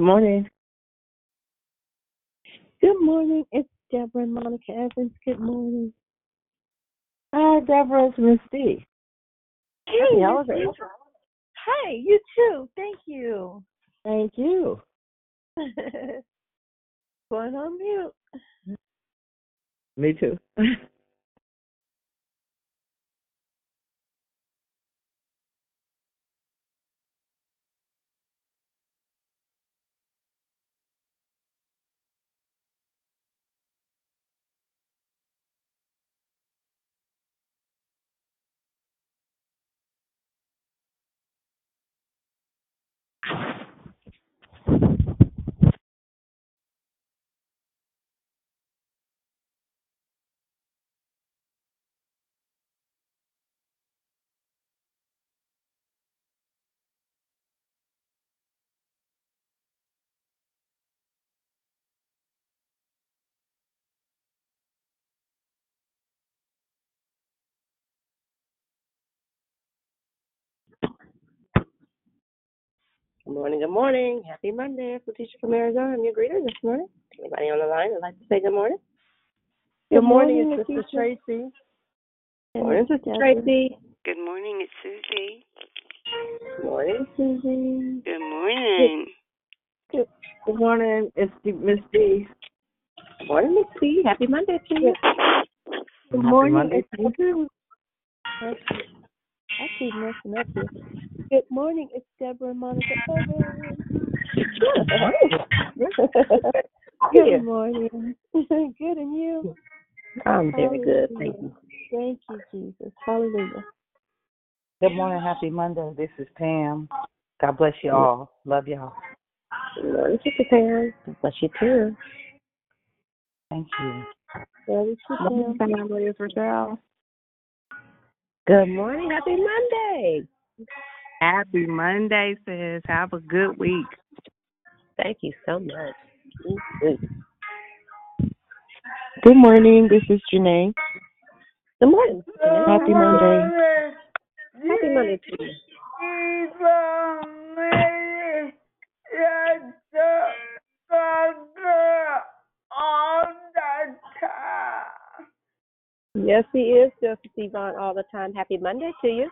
Good morning. Good morning. It's Deborah and Monica Evans. Good morning. Hi, Deborah. It's Miss D. Hey, Miss. D. Hi, you too. Thank you. Thank you. Going on mute. Me too. Good morning, good morning. Happy Monday. It's Letitia from Arizona. I'm your greeter this morning. Anybody on the line would like to say good morning? Good Good morning, morning, it's Sister Tracy. And Morning, Sister Tracy. Good morning, it's Susie. Good morning, Susie. Good morning. Good good morning. It's Miss D. Good morning, Miss C. Happy Monday to you. Good Happy morning. Monday It's you too. I keep, messing up here. Good morning. It's Deborah and Monica Evans. Good Yeah. morning. Good, and you? I'm very good. Thank you. Thank you, Jesus. Hallelujah. Good morning, happy Monday. This is Pam. God bless you all. Love y'all. Good morning, Sister Pam. God Bless you too. Thank you. Love you too, Pam. family. It's Rochelle. Good morning. Happy Monday. Happy Monday, sis. Have a good week. Thank you so much. Good morning. This is Janae. Good morning. Sister Janae. Happy Monday. Happy Monday to you. Yes, he is, Justice Yvonne, all the time. Happy Monday to you.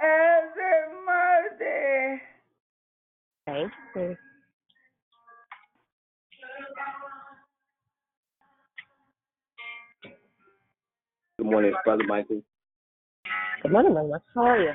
Happy Monday. Thank you. Good morning, Brother Michael. Good morning, Mama. How are you?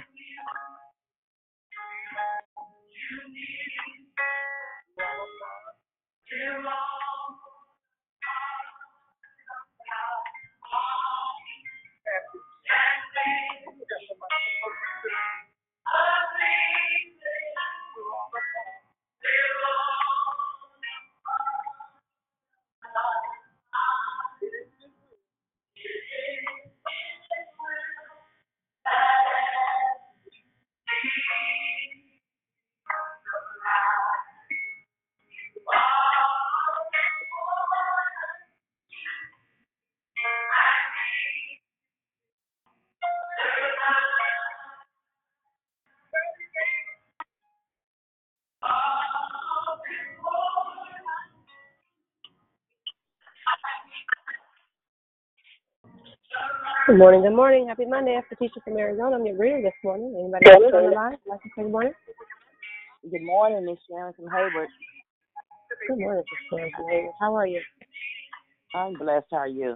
Good morning, good morning. Happy Monday. It's Patricia from Arizona. I'm your reader this morning. Anybody else on the line? Like to say good morning? Good morning, Miss Sharon from Hayward. Good morning, Sister Sharon from Hayward. How are you? I'm blessed. How are you?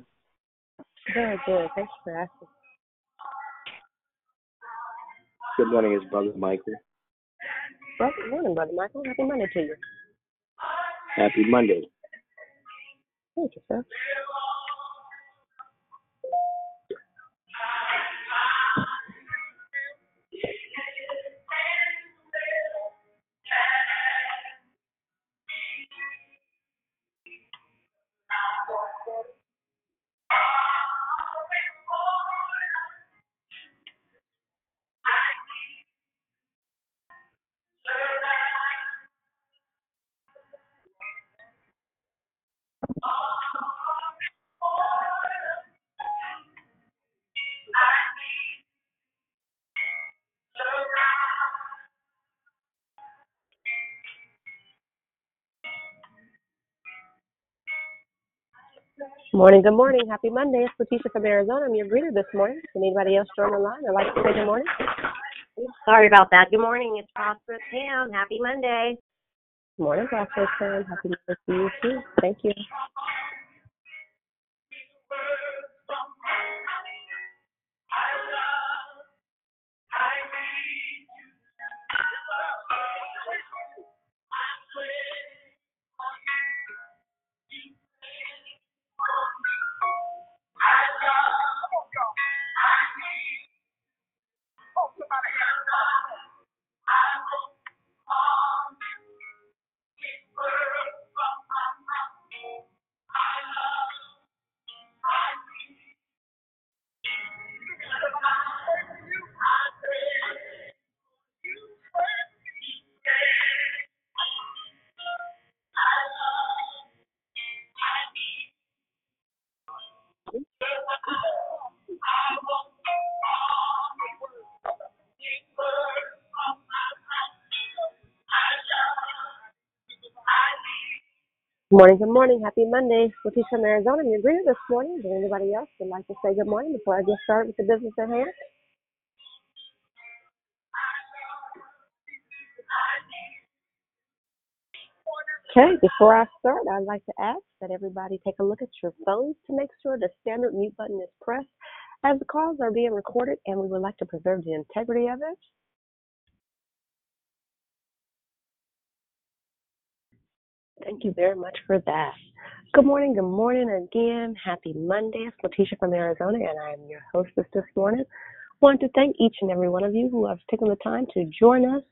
Very good. Thanks for asking. Good morning, it's Brother Michael. Well, good morning, Brother Michael. Happy Monday to you. Happy Monday. Thank you, sir. Morning, good morning. Happy Monday. It's Letitia from Arizona. I'm your greeter this morning. Can anybody else join the line? I'd like to say good morning. Sorry about that. Good morning. It's Prosperous Pam. Happy Monday. Good morning, Pastor Sam. Happy Monday to you too. Thank you. Morning, good morning. Happy Monday. Letitia from Arizona. I'm your greeter this morning. Is there anybody else would like to say good morning before I get started with the business at hand? Okay, before I start, I'd like to ask that everybody take a look at your phones to make sure the standard mute button is pressed as the calls are being recorded and we would like to preserve the integrity of it. Thank you very much for that. Good morning, good morning again. Happy Monday. It's from Arizona and I am your hostess this morning. want to thank each and every one of you who have taken the time to join us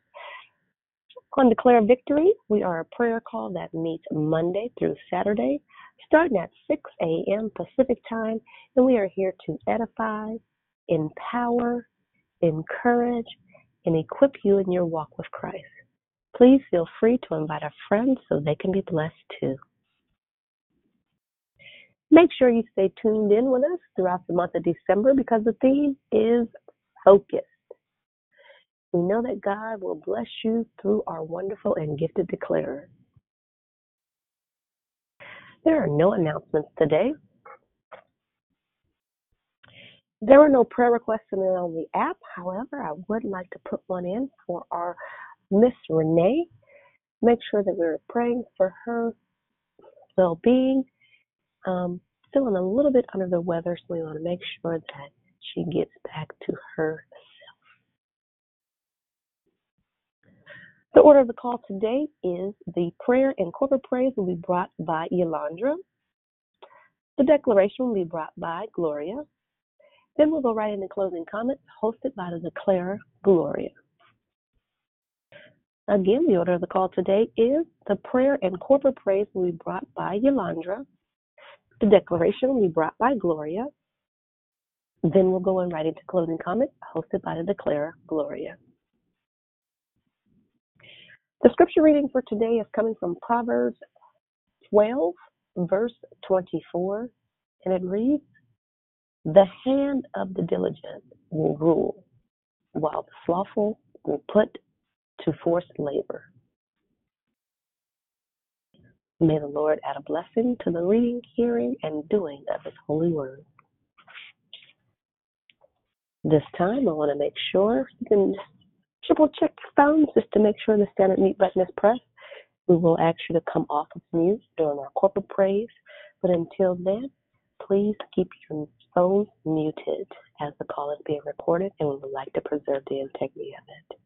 on Declare Victory. We are a prayer call that meets Monday through Saturday, starting at 6 a.m. Pacific time, and we are here to edify, empower, encourage, and equip you in your walk with Christ. Please feel free to invite a friend so they can be blessed too. Make sure you stay tuned in with us throughout the month of December because the theme is focus. We know that God will bless you through our wonderful and gifted declarers. There are no announcements today. There are no prayer requests on the app. However, I would like to put one in for our Miss Renee. Make sure that we're praying for her well being. Um, feeling a little bit under the weather, so we want to make sure that she gets back to herself. The order of the call today is the prayer and corporate praise will be brought by Yolandra. The declaration will be brought by Gloria. Then we'll go right into closing comments hosted by the declarer Gloria. Again, the order of the call today is the prayer and corporate praise will be brought by Yolandra. The declaration will be brought by Gloria. Then we'll go in right into closing comments hosted by the declarer Gloria. The scripture reading for today is coming from Proverbs 12, verse 24, and it reads, The hand of the diligent will rule, while the slothful will put to forced labor. May the Lord add a blessing to the reading, hearing, and doing of His holy word. This time, I want to make sure you can triple check your phones just to make sure the standard mute button is pressed. We will ask you to come off of mute during our corporate praise. But until then, please keep your phones muted as the call is being recorded and we would like to preserve the integrity of it.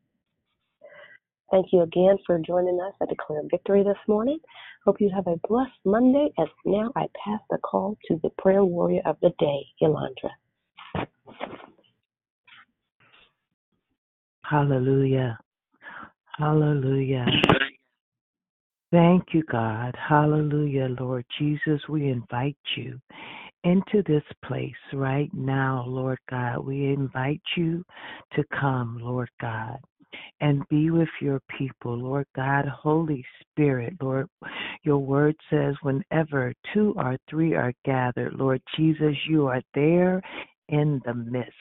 Thank you again for joining us at Declare Victory this morning. Hope you have a blessed Monday as now I pass the call to the prayer warrior of the day, Yolandra. Hallelujah. Hallelujah. Thank you, God. Hallelujah, Lord Jesus. We invite you into this place right now, Lord God. We invite you to come, Lord God, and be with your people, Lord God. Holy Spirit, Lord, your word says, whenever two or three are gathered, Lord Jesus, you are there in the midst.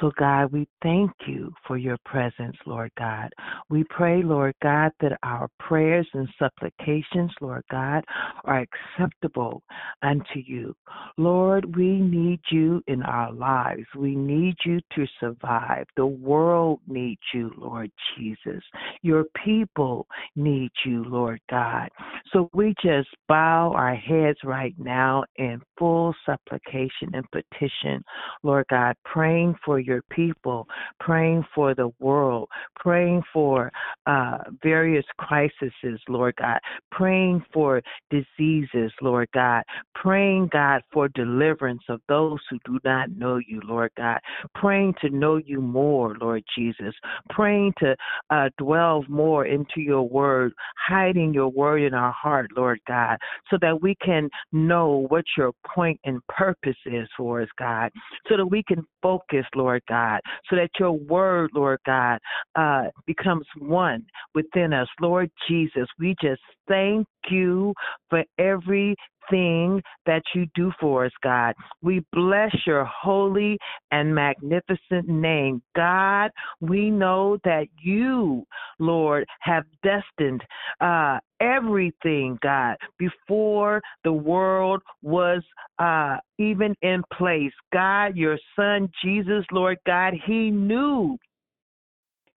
So, God, we thank you for your presence, Lord God. We pray, Lord God, that our prayers and supplications, Lord God, are acceptable unto you. Lord, we need you in our lives. We need you to survive. The world needs you, Lord Jesus. Your people need you, Lord God. So we just bow our heads right now in full supplication and petition, Lord God, praying for your people, praying for the world, praying for uh, various crises, Lord God, praying for diseases, Lord God, praying, God, for deliverance of those who do not know you, Lord God, praying to know you more, Lord Jesus, praying to uh, dwell more into your word, hiding your word in our heart, Lord God, so that we can know what your point and purpose is for us, God, so that we can focus, Lord God, so that your word, Lord God, uh, becomes one within us. Lord Jesus, we just thank you for every thing that you do for us, God. We bless your holy and magnificent name. God, we know that you, Lord, have destined uh, everything, God, before the world was uh, even in place. God, your son, Jesus, Lord God, he knew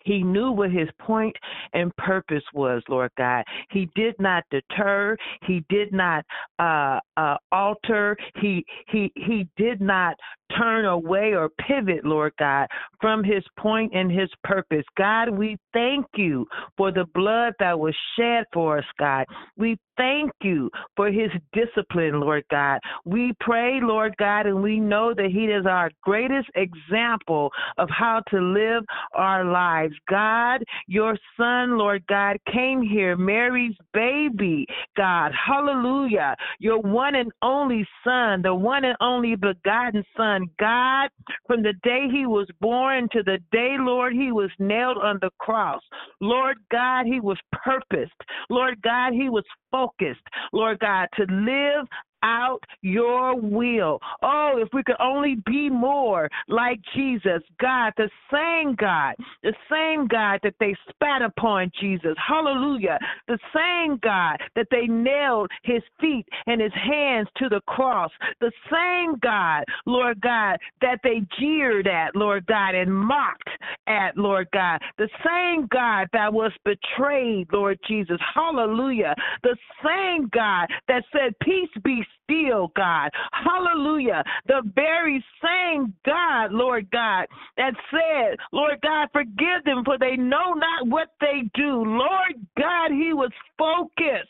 he knew what his point and purpose was, Lord God. He did not deter. He did not uh, uh, alter. He he he did not turn away or pivot, Lord God, from his point and his purpose. God, we thank you for the blood that was shed for us, God. We thank you for his discipline, Lord God. We pray, Lord God, and we know that he is our greatest example of how to live our lives. God, your son, Lord God, came here, Mary's baby, God. Hallelujah. Your one and only son, the one and only begotten son son, God, from the day he was born to the day, Lord, he was nailed on the cross. Lord God, he was purposed. Lord God, he was focused. Lord God, to live out your will. Oh, if we could only be more like Jesus, God, the same God, the same God that they spat upon Jesus. Hallelujah. The same God that they nailed his feet and his hands to the cross. The same God, Lord God, that they jeered at, Lord God, and mocked at, Lord God. The same God that was betrayed, Lord Jesus. Hallelujah. The same God that said, Peace be still, God. Hallelujah. The very same God, Lord God, that said, Lord God, forgive them for they know not what they do. Lord God, he was focused.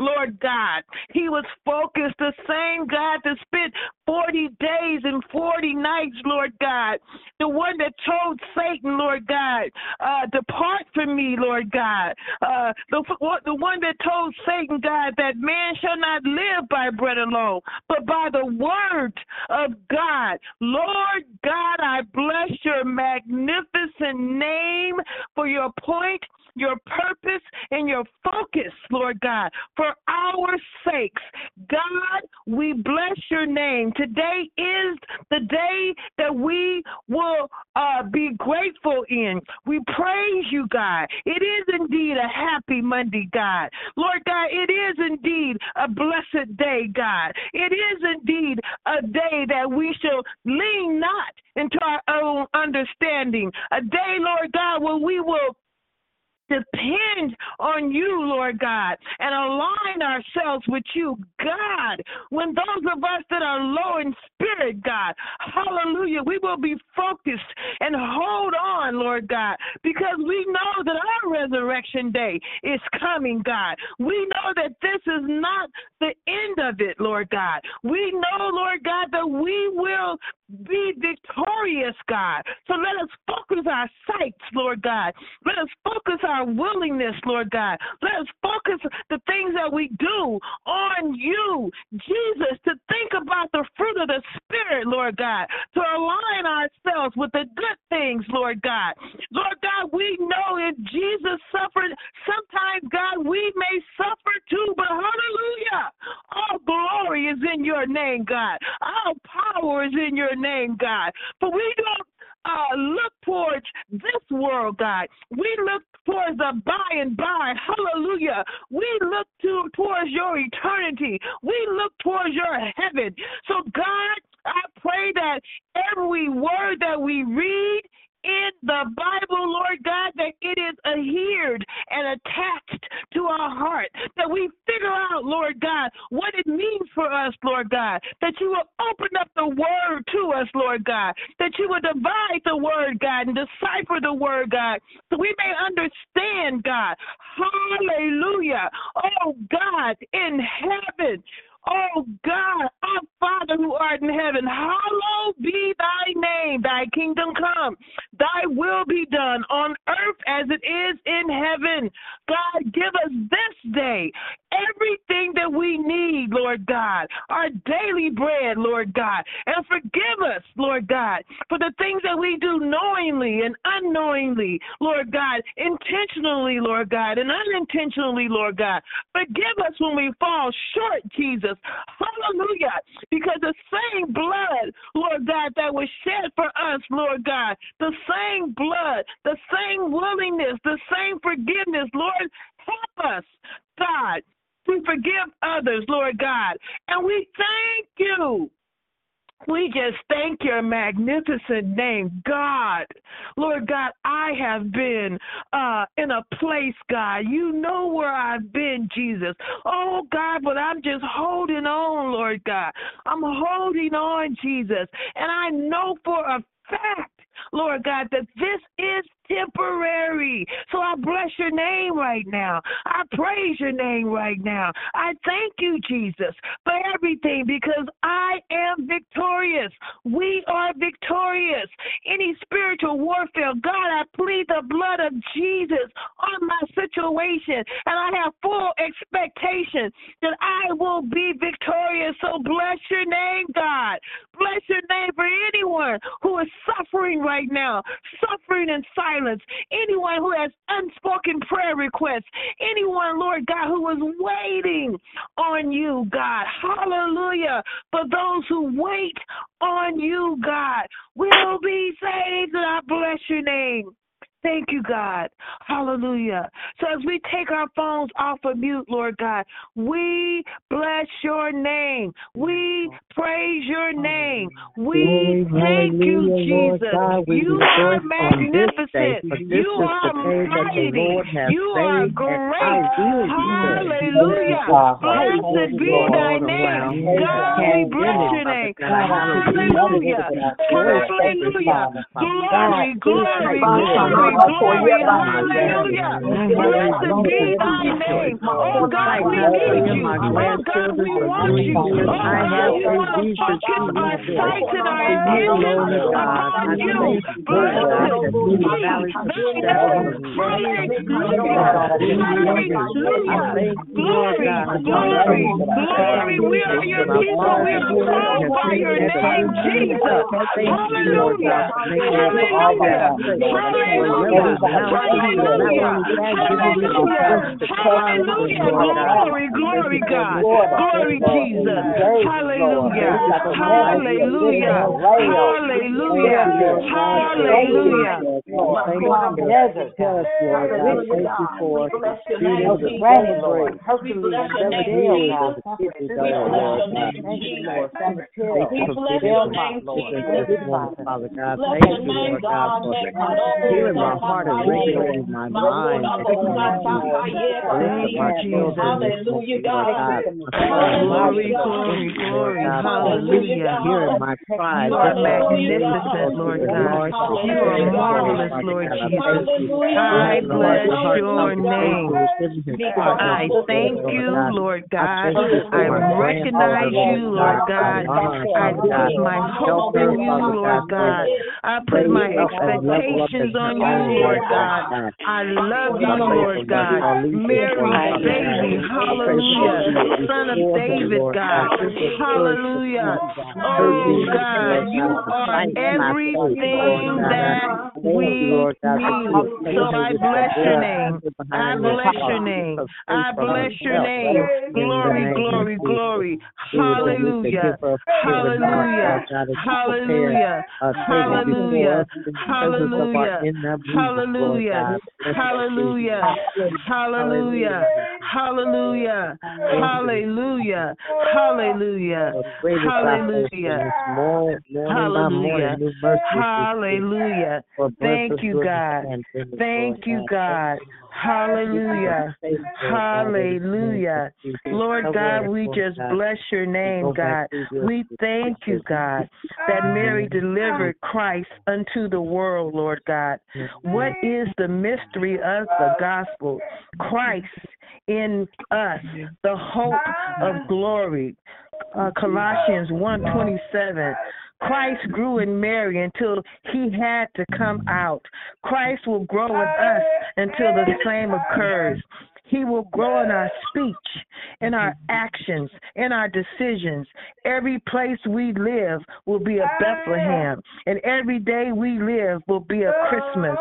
Lord God. He was focused, the same God that spent 40 days and 40 nights, Lord God. The one that told Satan, Lord God, uh, depart from me, Lord God. Uh, the, the one that told Satan, God, that man shall not live by bread alone, but by the word of God. Lord God, I bless your magnificent name for your point your purpose and your focus, Lord God, for our sakes. God, we bless your name. Today is the day that we will uh, be grateful in. We praise you, God. It is indeed a happy Monday, God. Lord God, it is indeed a blessed day, God. It is indeed a day that we shall lean not into our own understanding. A day, Lord God, where we will depend on you, Lord God, and align ourselves with you, God. When those of us that are low in spirit, God, hallelujah, we will be focused and hold on, Lord God, because we know that our resurrection day is coming, God. We know that this is not the end of it, Lord God. We know, Lord God, that we will be victorious, God. So let us focus our sights, Lord God. Let us focus our willingness, Lord God. Let us focus the things that we do on you, Jesus, to think about the fruit of the Spirit, Lord God, to align ourselves with the good things, Lord God. Lord God, we know if Jesus suffered, sometimes, God, we may suffer too, but hallelujah. All glory is in your name, God. All power is in your name, God. For we don't uh, look towards this world, God. We look towards the by and by. Hallelujah. We look to towards your eternity. We look towards your heaven. So, God, I pray that every word that we read in the Bible, Lord God, that it is adhered and attached to our heart, that we figure out, Lord God, what it means for us, Lord God, that you will open up the word to us, Lord God, that you will divide the word, God, and decipher the word, God, so we may understand, God. Hallelujah. Oh, God, in heaven. Oh God, our Father who art in heaven, hallowed be thy name, thy kingdom come, thy will be done on earth as it is in heaven. God, give us this day everything that we need, Lord God, our daily bread, Lord God, and forgive us, Lord God, for the things that we do knowingly and unknowingly, Lord God, intentionally, Lord God, and unintentionally, Lord God. Forgive us when we fall short, Jesus. Hallelujah. Because the same blood, Lord God, that was shed for us, Lord God, the same blood, the same willingness, the same forgiveness, Lord, help us, God, to forgive others, Lord God. And we thank you. We just thank your magnificent name, God. Lord God, I have been uh, in a place, God. You know where I've been, Jesus. Oh, God, but I'm just holding on, Lord God. I'm holding on, Jesus. And I know for a fact, Lord God, that this is temporary. So I bless your name right now. I praise your name right now. I thank you, Jesus, for everything because I am victorious. We are victorious. Any spiritual warfare, God, I plead the blood of Jesus on my situation, and I have full expectation that I will be victorious. So bless your name, God. Bless your name for anyone who is suffering right now, suffering in silence silence, anyone who has unspoken prayer requests, anyone, Lord God, who is waiting on you, God. Hallelujah. For those who wait on you, God, will be saved. And I bless your name. Thank you, God. Hallelujah. So as we take our phones off of mute, Lord God, we bless your name. We praise your name. We thank you, Jesus. You are magnificent. You are mighty. You are great. Hallelujah. Blessed be thy name. God, we bless your name. Hallelujah. Hallelujah. Glory, glory, glory glory, hallelujah. Blessed be thy name. Oh God, we need you. Oh God, we want you. Oh God, we want to focus our sight and our attention upon you. Blessed be thy name. Hallelujah. Hallelujah. Glory, glory, glory. We are your people. We are called by your name, Jesus. Hallelujah. Hallelujah. Hallelujah. Hallelujah. Hallelujah. Glory, glory, God. Glory, Jesus. Hallelujah. Hallelujah. Hallelujah. Hallelujah. Thank you for granny, Lord. Hercules, Zebedeo, God. Thank you, Lord. Thank you, Lord. Thank you, Father God. Thank you, Lord God, for healing my heart and regulating my mind. Thank you, Jesus. Hallelujah, God. Glory, glory, glory. Hallelujah. Hearing my cry. You are magnificent, Lord God. You are marvelous, Lord Jesus. I bless your name. I thank you, Lord God. I recognize you, Lord God. I put my hope in you, Lord God. I put my expectations on you, Lord God. I love you, Lord God. Mary, baby, hallelujah. Son of David, God. Hallelujah. Oh, God, you are everything that we you, you need. have So I bless your name. I bless your name. I bless your name. Glory, glory, glory. We would release the Hallelujah. gift of forgiveness, Lord Hallelujah. God, that you prepare Hallelujah. a table before Hallelujah. us in the presence of our Hallelujah. Hallelujah. You, Hallelujah. Hallelujah. Hallelujah. Hallelujah. Hallelujah. Hallelujah. salvation is more, morning by Hallelujah. morning, new mercies we see. Hallelujah. Thank you, God. Thank you, God. God. Hallelujah. Hallelujah. Lord God, we just bless your name, God. We thank you, God, that Mary delivered Christ unto the world, Lord God. What is the mystery of the gospel? Christ in us, the hope of glory. Uh, Colossians 1:27. Christ grew in Mary until he had to come out. Christ will grow in us until the same occurs. He will grow in our speech, in our actions, in our decisions. Every place we live will be a Bethlehem, and every day we live will be a Christmas.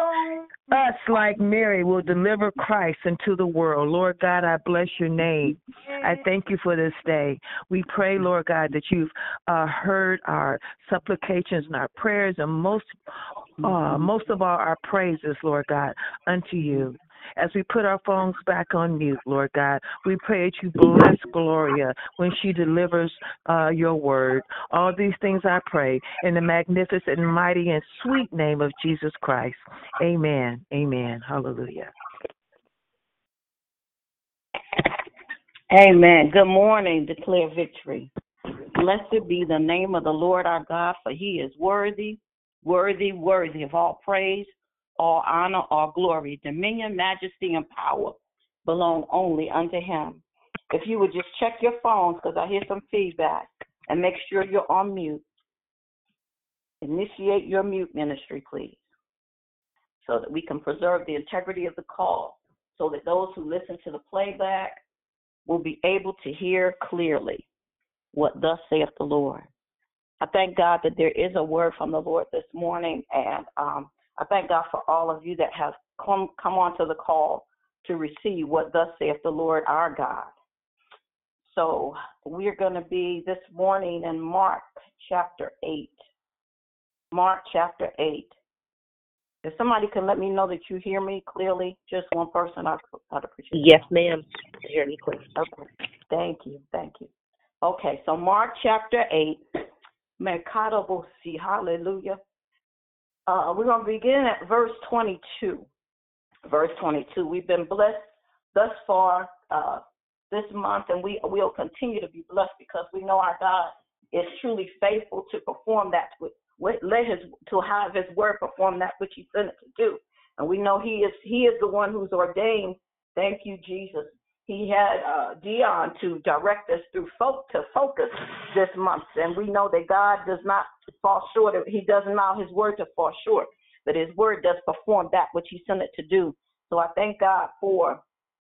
Us, like Mary, will deliver Christ into the world. Lord God, I bless your name. I thank you for this day. We pray, Lord God, that you've uh, heard our supplications and our prayers, and most, uh, most of all, our praises, Lord God, unto you. As we put our phones back on mute, Lord God, we pray that you bless Gloria when she delivers uh, your word. All these things I pray in the magnificent, mighty, and sweet name of Jesus Christ. Amen. Amen. Hallelujah. Amen. Good morning. Declare victory. Blessed be the name of the Lord our God, for he is worthy, worthy, worthy of all praise, all honor, all glory, dominion, majesty, and power belong only unto him. If you would just check your phones, because I hear some feedback, and make sure you're on mute. Initiate your mute ministry, please, so that we can preserve the integrity of the call, so that those who listen to the playback will be able to hear clearly what thus saith the Lord. I thank God that there is a word from the Lord this morning, and um, I thank God for all of you that have come come onto the call to receive what thus saith the Lord our God. So we're going to be this morning in Mark chapter eight. Mark chapter eight. If somebody can let me know that you hear me clearly, just one person, I'd, I'd appreciate it. Yes, ma'am. Hear you clear. Okay. Thank you. Thank you. Okay, so Mark chapter 8, Mercado hallelujah. Uh, we're going to begin at verse 22. Verse 22. We've been blessed thus far uh, this month, and we will continue to be blessed because we know our God is truly faithful to perform that, with, let his, to have his word perform that which he sent it to do. And we know he is, he is the one who's ordained, thank you, Jesus, he had uh, Dion to direct us through folk to focus this month, and we know that God does not fall short. Of, he doesn't allow His word to fall short, but His word does perform that which He sent it to do. So I thank God for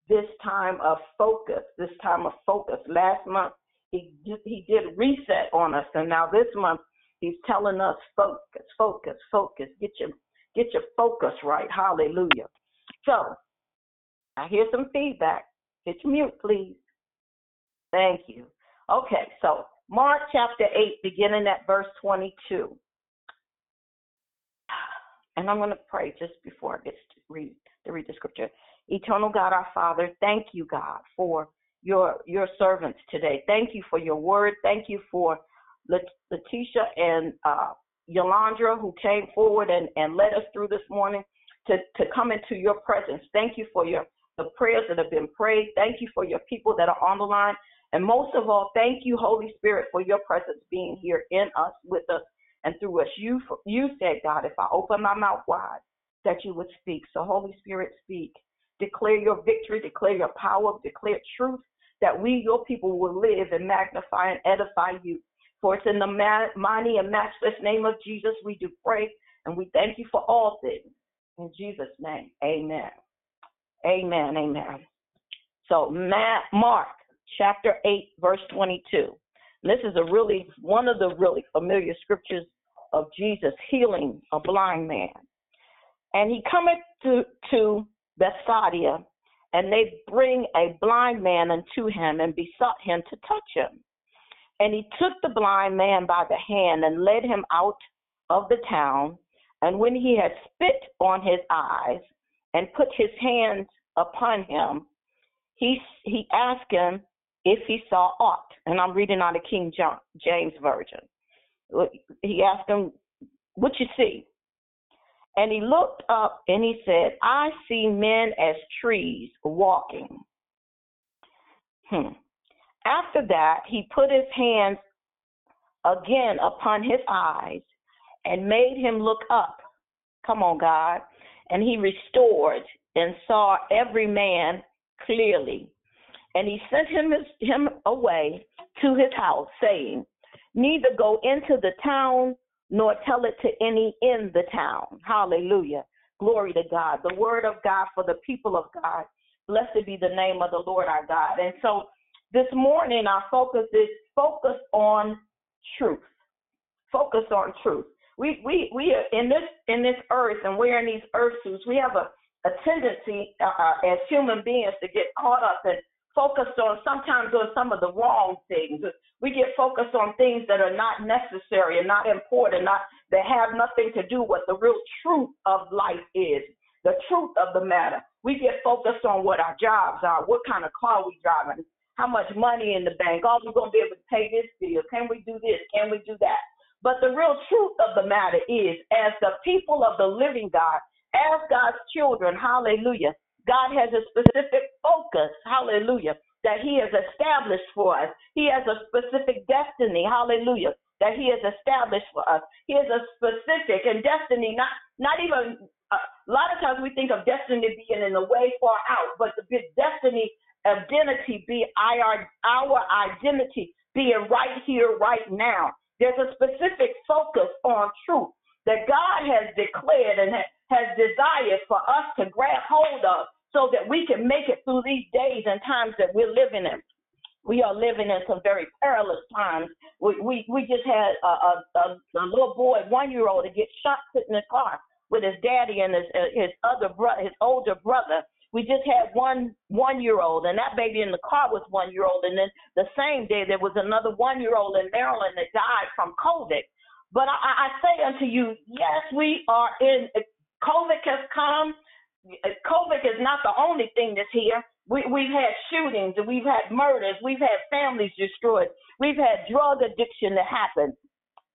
this time of focus. This time of focus. Last month He He did reset on us, and now this month He's telling us focus, focus, focus. Get your get your focus right. Hallelujah. So I hear some feedback. Hit your mute, please. Thank you. Okay, so Mark chapter 8, beginning at verse 22. And I'm going to pray just before I get to read, to read the scripture. Eternal God, our Father, thank you, God, for your your servants today. Thank you for your word. Thank you for Letitia and uh, Yolandra who came forward and, and led us through this morning to, to come into your presence. Thank you for your the prayers that have been prayed. Thank you for your people that are on the line. And most of all, thank you, Holy Spirit, for your presence being here in us, with us, and through us. You, you said, God, if I open my mouth wide, that you would speak. So, Holy Spirit, speak. Declare your victory, declare your power, declare truth, that we, your people, will live and magnify and edify you. For it's in the mighty and matchless name of Jesus we do pray, and we thank you for all things. In Jesus' name, amen. Amen. Amen. So, Matt, Mark chapter 8, verse 22. This is a really, one of the really familiar scriptures of Jesus healing a blind man. And he cometh to, to Bethsaida, and they bring a blind man unto him and besought him to touch him. And he took the blind man by the hand and led him out of the town. And when he had spit on his eyes and put his hands upon him, he he asked him if he saw aught. And I'm reading out of King James Version. He asked him, What you see? And he looked up and he said, I see men as trees walking. Hmm. After that, he put his hands again upon his eyes and made him look up. Come on, God. And he restored and saw every man clearly. And he sent him, his, him away to his house, saying, Neither go into the town nor tell it to any in the town. Hallelujah. Glory to God. The word of God for the people of God. Blessed be the name of the Lord our God. And so this morning our focus is focus on truth. Focus on truth. We we we are in this in this earth and we're these earth suits. We have a a tendency uh, uh, as human beings to get caught up and focused on sometimes on some of the wrong things. We get focused on things that are not necessary and not important, not that have nothing to do with the real truth of life is, the truth of the matter. We get focused on what our jobs are, what kind of car we driving, how much money in the bank. Are we to be able to pay this bill? Can we do this? Can we do that? But the real truth of the matter is, as the people of the living God, as God's children, hallelujah, God has a specific focus, hallelujah, that He has established for us. He has a specific destiny, hallelujah, that He has established for us. He has a specific and destiny, not not even uh, a lot of times we think of destiny being in the way far out, but the destiny identity be our our identity being right here, right now. There's a specific focus on truth that God has declared and has desired for us to grab hold of so that we can make it through these days and times that we're living in. We are living in some very perilous times. We we, we just had a, a, a, little boy, one year old, to get shot sitting in the car with his daddy and his uh, his other brother, his older brother. We just had one one year old, and that baby in the car was one year old. And then the same day there was another one year old in Maryland that died from COVID. But I, I say unto you, yes, we are in. COVID has come COVID is not the only thing that's here. We, we've had shootings, we've had murders, we've had families destroyed, we've had drug addiction that happened.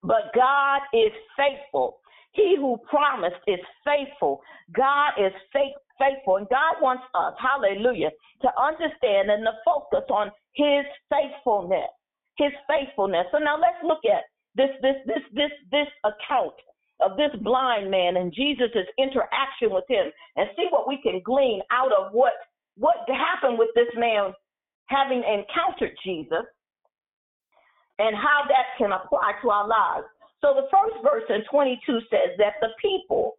But God is faithful. He who promised is faithful. God is faith, faithful, and God wants us, hallelujah, to understand and to focus on His faithfulness. His faithfulness. So now let's look at this this this this this account of this blind man and Jesus' interaction with him and see what we can glean out of what what happened with this man having encountered Jesus and how that can apply to our lives. So the first verse in 22 says that the people,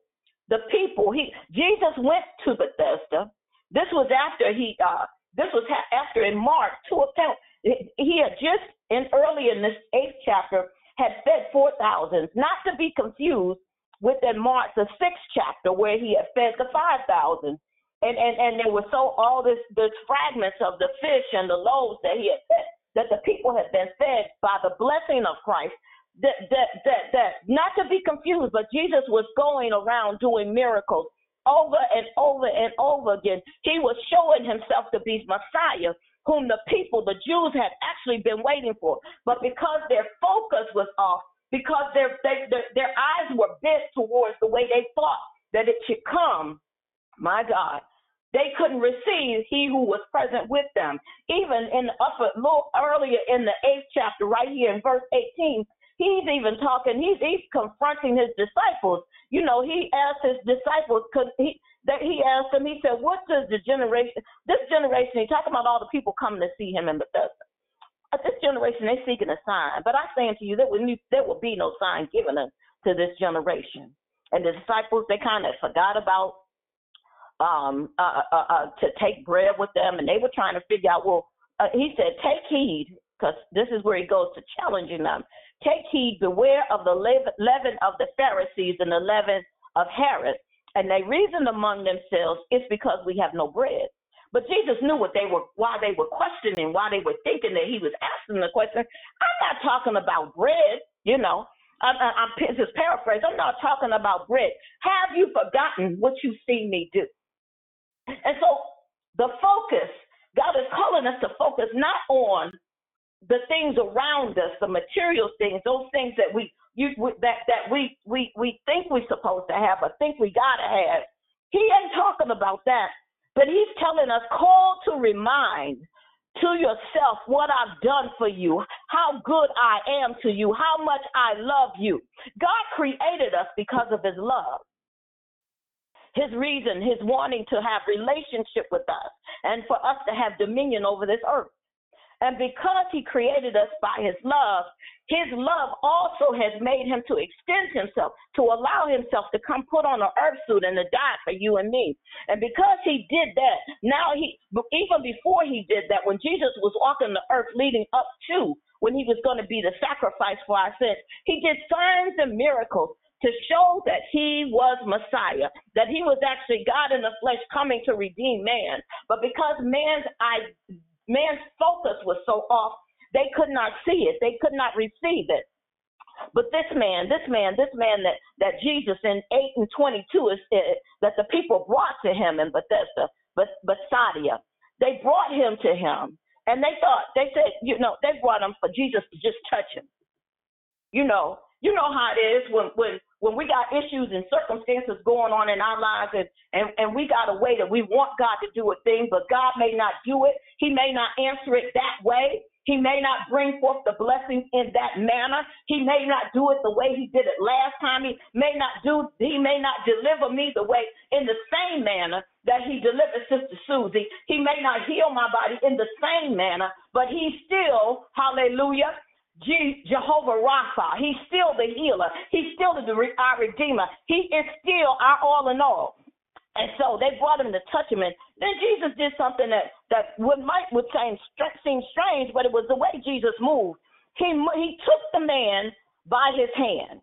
the people, he Jesus went to Bethesda. This was after he uh this was after in Mark two account he had just in early in this eighth chapter had fed 4,000, not to be confused with in Mark, the sixth chapter, where he had fed the 5,000. And, and, and there were so all this, this fragments of the fish and the loaves that he had fed, that the people had been fed by the blessing of Christ. That, that, that, that, not to be confused, but Jesus was going around doing miracles over and over and over again. He was showing himself to be Messiah whom the people, the Jews, had actually been waiting for. But because their focus was off, because their, they, their, their eyes were bent towards the way they thought that it should come, my God, they couldn't receive he who was present with them. Even in the upper, little earlier in the eighth chapter, right here in verse 18, he's even talking, he's, he's confronting his disciples. You know, he asked his disciples, cause he, that he asked them, he said, What does the generation, this generation, he's talking about all the people coming to see him in Bethesda. Uh, this generation, they're seeking a sign. But I say unto you, there will, there will be no sign given to this generation. And the disciples, they kind of forgot about um, uh, uh, uh, to take bread with them, and they were trying to figure out, well, uh, he said, take heed, because this is where he goes to challenging them. Take heed, beware of the leaven of the Pharisees and the leaven of Herod. And they reasoned among themselves, it's because we have no bread. But Jesus knew what they were, why they were questioning, why they were thinking that he was asking the question. I'm not talking about bread, you know. I'm, I'm, just paraphrase. I'm not talking about bread. Have you forgotten what you've seen me do? And so the focus, God is calling us to focus not on the things around us, the material things, those things that we you that that we we we think we're supposed to have, or think we gotta have. He ain't talking about that. But he's telling us, call to remind to yourself what I've done for you, how good I am to you, how much I love you. God created us because of his love. His reason, his wanting to have relationship with us and for us to have dominion over this earth. And because he created us by his love, his love also has made him to extend himself, to allow himself to come put on an earth suit and to die for you and me. And because he did that, now he, even before he did that, when Jesus was walking the earth leading up to when he was going to be the sacrifice for our sins, he did signs and miracles to show that he was Messiah, that he was actually God in the flesh coming to redeem man. But because man's man's focus was so off, they could not see it. They could not receive it. But this man, this man, this man that, that Jesus in 8 and 22 is uh, that the people brought to him in Bethesda, but Bethsaida, they brought him to him. And they thought, they said, you know, they brought him for Jesus to just touch him. You know, you know how it is when when when we got issues and circumstances going on in our lives and, and, and we got a way that we want God to do a thing, but God may not do it. He may not answer it that way. He may not bring forth the blessing in that manner. He may not do it the way he did it last time. He may not do he may not deliver me the way in the same manner that he delivered Sister Susie. He may not heal my body in the same manner, but he still, hallelujah, Jehovah Rapha. He's still the healer. He's still the, our redeemer. He is still our all in all. And so they brought him to touch him, and then Jesus did something that that would might would seem seem strange, but it was the way Jesus moved. He he took the man by his hand,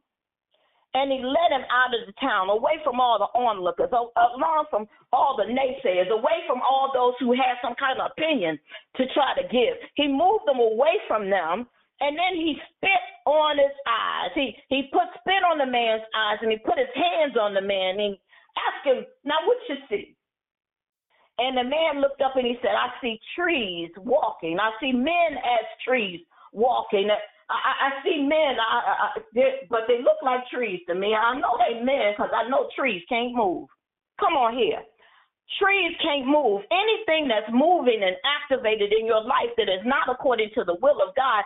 and he led him out of the town, away from all the onlookers, along from all the naysayers, away from all those who had some kind of opinion to try to give. He moved them away from them and then he spit on his eyes. He he put spit on the man's eyes and he put his hands on the man and asked him, Now what you see? And the man looked up and he said, I see trees walking. I see men as trees walking. I, I see men, I, but they look like trees to me. I know they men because I know trees can't move. Come on here. Trees can't move. Anything that's moving and activated in your life that is not according to the will of God,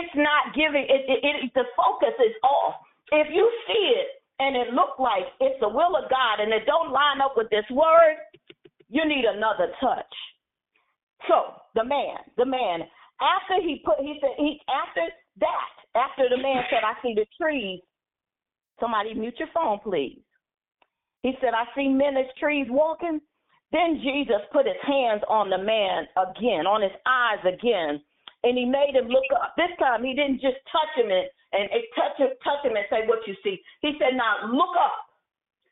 it's not giving. It, it, it the focus is off. If you see it and it look like it's the will of God and it don't line up with this word, you need another touch. So the man, the man, after he put, he said, he after that, after the man said, I see the trees. Somebody mute your phone, please. He said, I see men as trees walking. Then Jesus put his hands on the man again, on his eyes again, and he made him look up. This time he didn't just touch him and, and, touch him, touch him and say what you see. He said, Now look up.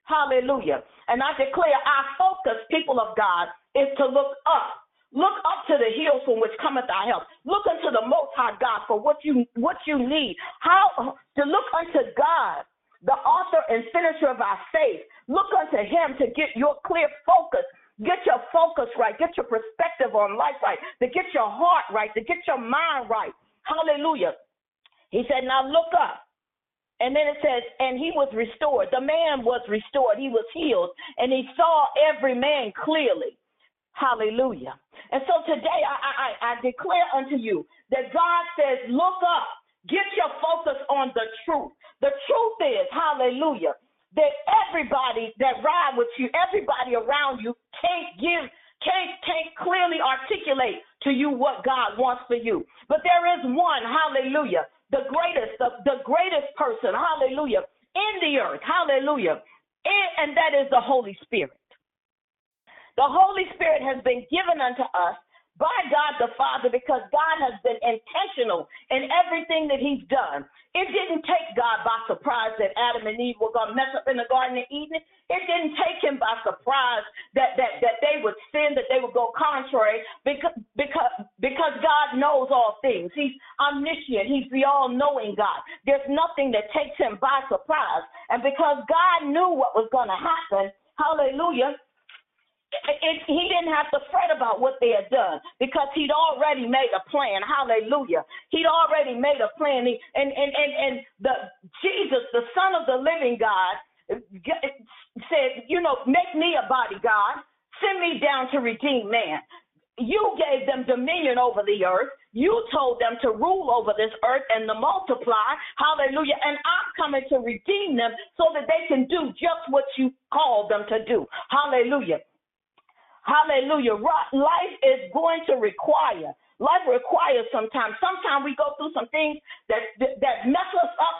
Hallelujah. And I declare our focus, people of God, is to look up. Look up to the hills from which cometh our help. Look unto the most high God for what you what you need. How to look unto God, the author and finisher of our faith. Look unto him to get your clear focus Get your focus right. Get your perspective on life right. To get your heart right. To get your mind right. Hallelujah. He said, Now look up. And then it says, and he was restored. The man was restored. He was healed. And he saw every man clearly. Hallelujah. And so today I, I, I declare unto you that God says, look up. Get your focus on the truth. The truth is, hallelujah, that everybody that ride with you, everybody around you can't give, can't, can't clearly articulate to you what God wants for you. But there is one, hallelujah, the greatest, the, the greatest person, hallelujah, in the earth, hallelujah, and, and that is the Holy Spirit. The Holy Spirit has been given unto us by God the Father because God has been intentional in everything that He's done. It didn't take God by surprise that Adam and Eve were going to mess up in the Garden of Eden. It didn't take Him by surprise that, that, that they would sin, that they would go contrary, because, because, because God knows all things. He's omniscient, He's the all knowing God. There's nothing that takes Him by surprise. And because God knew what was going to happen, hallelujah, it, he didn't have to fret about what they had done because he'd already made a plan. Hallelujah. He'd already made a plan. He, and, and, and, and the Jesus, the Son of the living God, said, you know, make me a body, God. Send me down to redeem man. You gave them dominion over the earth. You told them to rule over this earth and to multiply. Hallelujah. And I'm coming to redeem them so that they can do just what you called them to do. Hallelujah. Hallelujah. Life is going to require. Life requires sometimes. Sometimes we go through some things that that mess us up,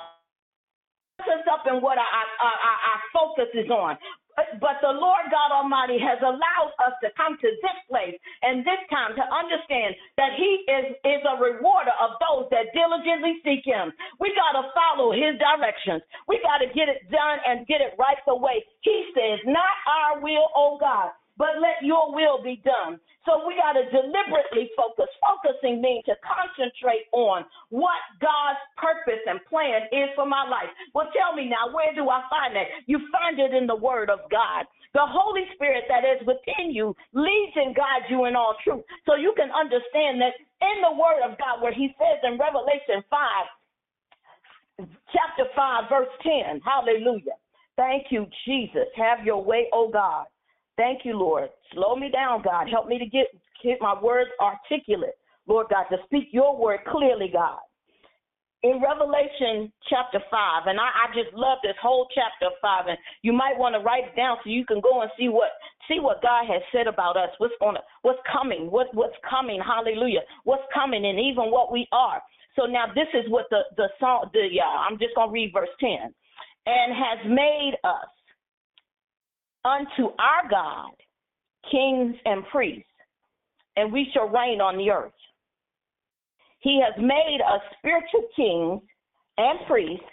mess us up in what our, our, our, focus is on. But the Lord God Almighty has allowed us to come to this place and this time to understand that He is, is a rewarder of those that diligently seek Him. We got to follow His directions. We got to get it done and get it right the way He says, not our will, oh God, but let your will be done. So we got to deliberately focus. Focusing means to concentrate on what God's purpose and plan is for my life. Well, tell me now, where do I find that? You find it in the Word of God. The Holy Spirit that is within you leads and guides you in all truth. So you can understand that in the Word of God, where He says in Revelation 5, chapter 5, verse 10, hallelujah. Thank you, Jesus. Have your way, oh God. Thank you, Lord. Slow me down, God. Help me to get, get my words articulate, Lord God, to speak your word clearly, God. In Revelation chapter 5, and I, I just love this whole chapter 5, and you might want to write it down so you can go and see what see what God has said about us, what's going to, what's coming, what, what's coming, hallelujah, what's coming, and even what we are. So now this is what the the song the I'm just gonna read verse 10. And has made us unto our God kings and priests, and we shall reign on the earth. He has made us spiritual kings and priests,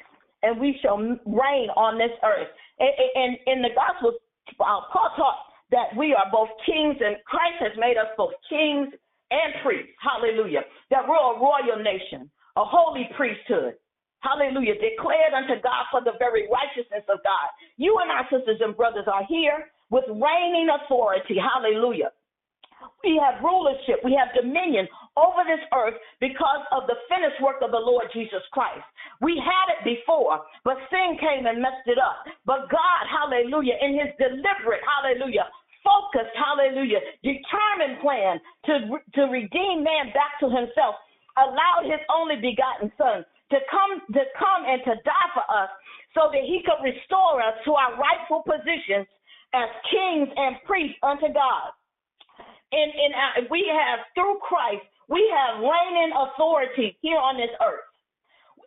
and we shall reign on this earth. And in the gospel, uh, Paul taught that we are both kings, and Christ has made us both kings and priests. Hallelujah. That we're a royal nation, a holy priesthood. Hallelujah. Declared unto God for the very righteousness of God. You and our sisters and brothers are here with reigning authority. Hallelujah. We have rulership, we have dominion over this earth because of the finished work of the Lord Jesus Christ. We had it before, but sin came and messed it up. But God, hallelujah, in his deliberate, hallelujah, focused, hallelujah, determined plan to, to redeem man back to himself, allowed his only begotten son to come to come and to die for us so that he could restore us to our rightful positions as kings and priests unto God. And, and uh, we have through Christ, we have reigning authority here on this earth.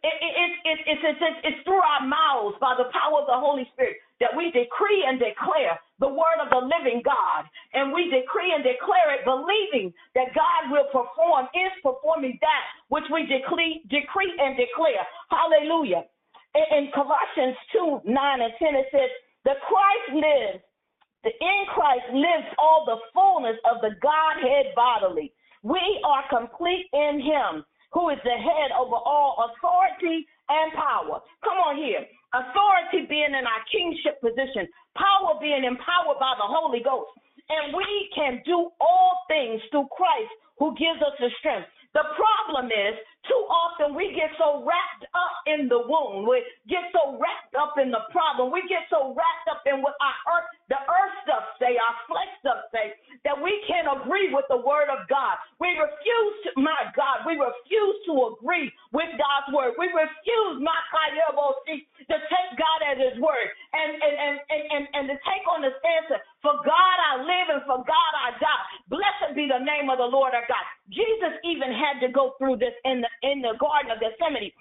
It, it, it, it, it's, it's, it's through our mouths by the power of the Holy Spirit that we decree and declare the word of the living God. And we decree and declare it believing that God will perform, is performing that which we decree, decree and declare. Hallelujah. In, in Colossians 2 9 and 10, it says, The Christ lives, the in Christ lives all the fullness of the Godhead bodily. We are complete in Him who is the head over all authority and power. Come on here. Authority being in our kingship position, power being empowered by the Holy Ghost. And we can do all things through Christ who gives us the strength. The problem is, too often we get so wrapped up in the wound. We get so wrapped up in the problem. We get so wrapped up in what our earth, the earth stuff say, our flesh stuff say, that we can't agree with the word of God. We refuse to, my God, we refuse to agree with God's word. We refuse, my to take God at his word and, and, and, and, and, and to take on the answer. for God I live and for God I die. Blessed be the name of the Lord our God. Jesus even had to go through this in the in the Garden of Gethsemane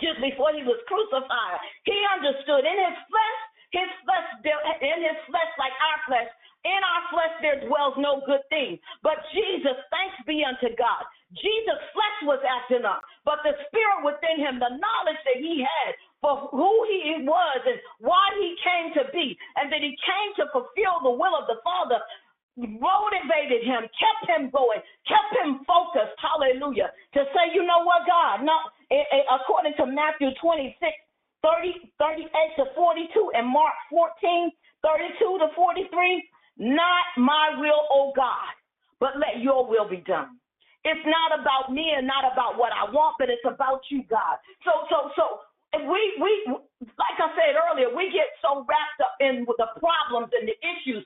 just before he was crucified. He understood in his flesh, his flesh in his flesh like our flesh, In our flesh there dwells no good thing. But Jesus, thanks be unto God. Jesus' flesh was acting up, but the spirit within him, the knowledge that he had for who he was and why he came to be, and that he came to fulfill the will of the Father, motivated him, kept him going, kept him focused. Hallelujah. To say, you know what, God, no, according to Matthew 26, 30, 38 to 42, and Mark 14, 32 to 43, not my will, O God, but let your will be done. It's not about me and not about what I want, but it's about you, God. So, so, so we, we, like I said earlier, we get so wrapped up in the problems and the issues.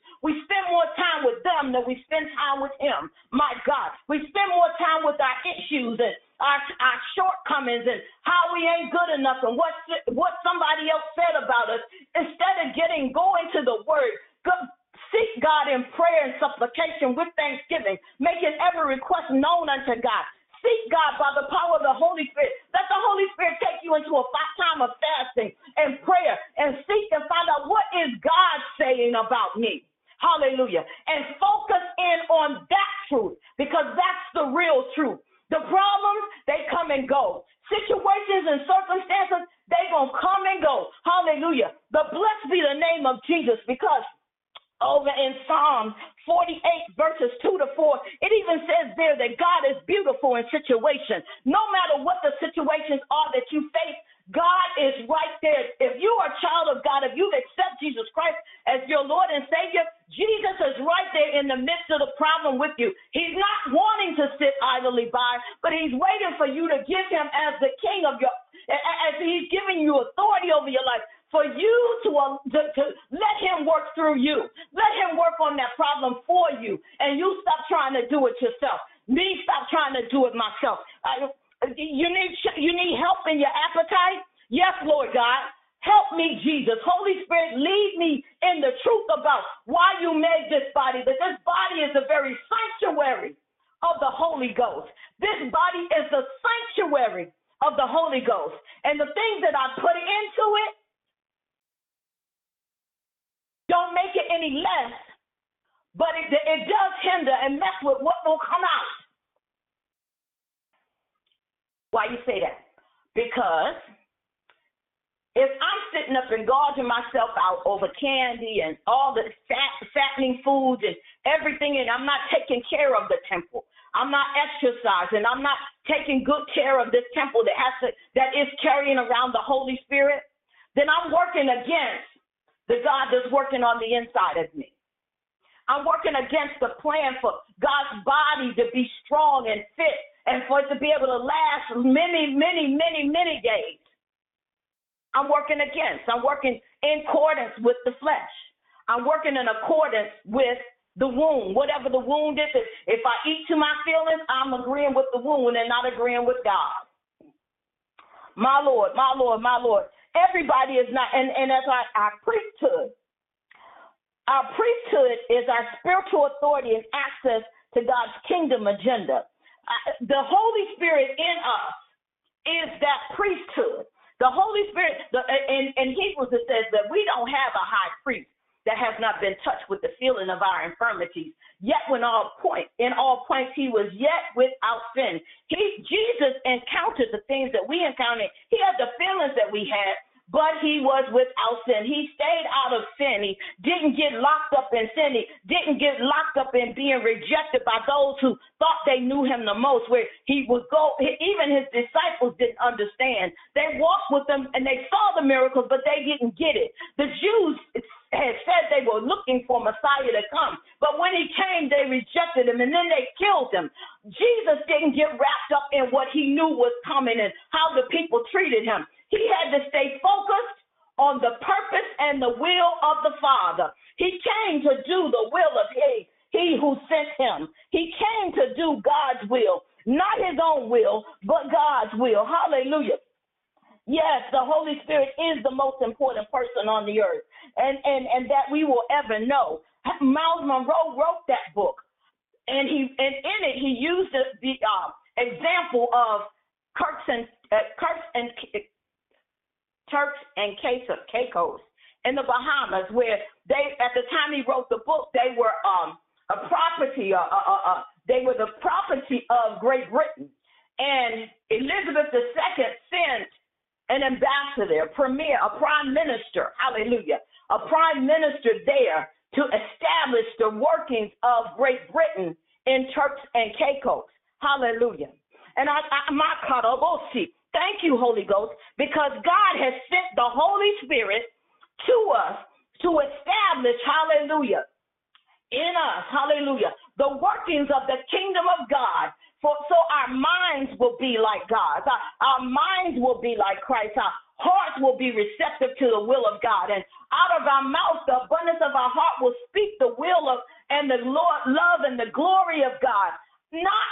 Even his disciples didn't understand. They walked with him and they saw the miracles, but they didn't get it. The Jews had said they were looking for Messiah to come, but when he came, they rejected him and then they killed him. Jesus didn't get wrapped up in what he knew was coming and how the people treated him. He had to stay focused on the purpose and the will of the Father. He came to do the will of he, he who sent him. He came to do God's will, not his own will, but God's will. Hallelujah. Yes, the Holy Spirit is the most important person on the earth, and and and that we will ever know. Myles Munroe wrote that book, and he and in it he used the, the uh, example of Kirks and uh, Kirks and Turks and Caicos. in the Bahamas, where they, at the time he wrote the book, they were um, a property, uh, uh, uh, they were the property of Great Britain. And Elizabeth II sent an ambassador, premier, a prime minister, hallelujah, a prime minister there to establish the workings of Great Britain in Turks and Caicos. Hallelujah. And I, I my karabosi, oh, oh, thank you, Holy Ghost, because God has sent the Holy Spirit to us to establish, hallelujah, in us, hallelujah, the workings of the kingdom of God. For so our minds will be like God's, our, our minds will be like Christ, our hearts will be receptive to the will of God, and out of our mouth, the abundance of our heart will speak the will of and the Lord love and the glory of God. Not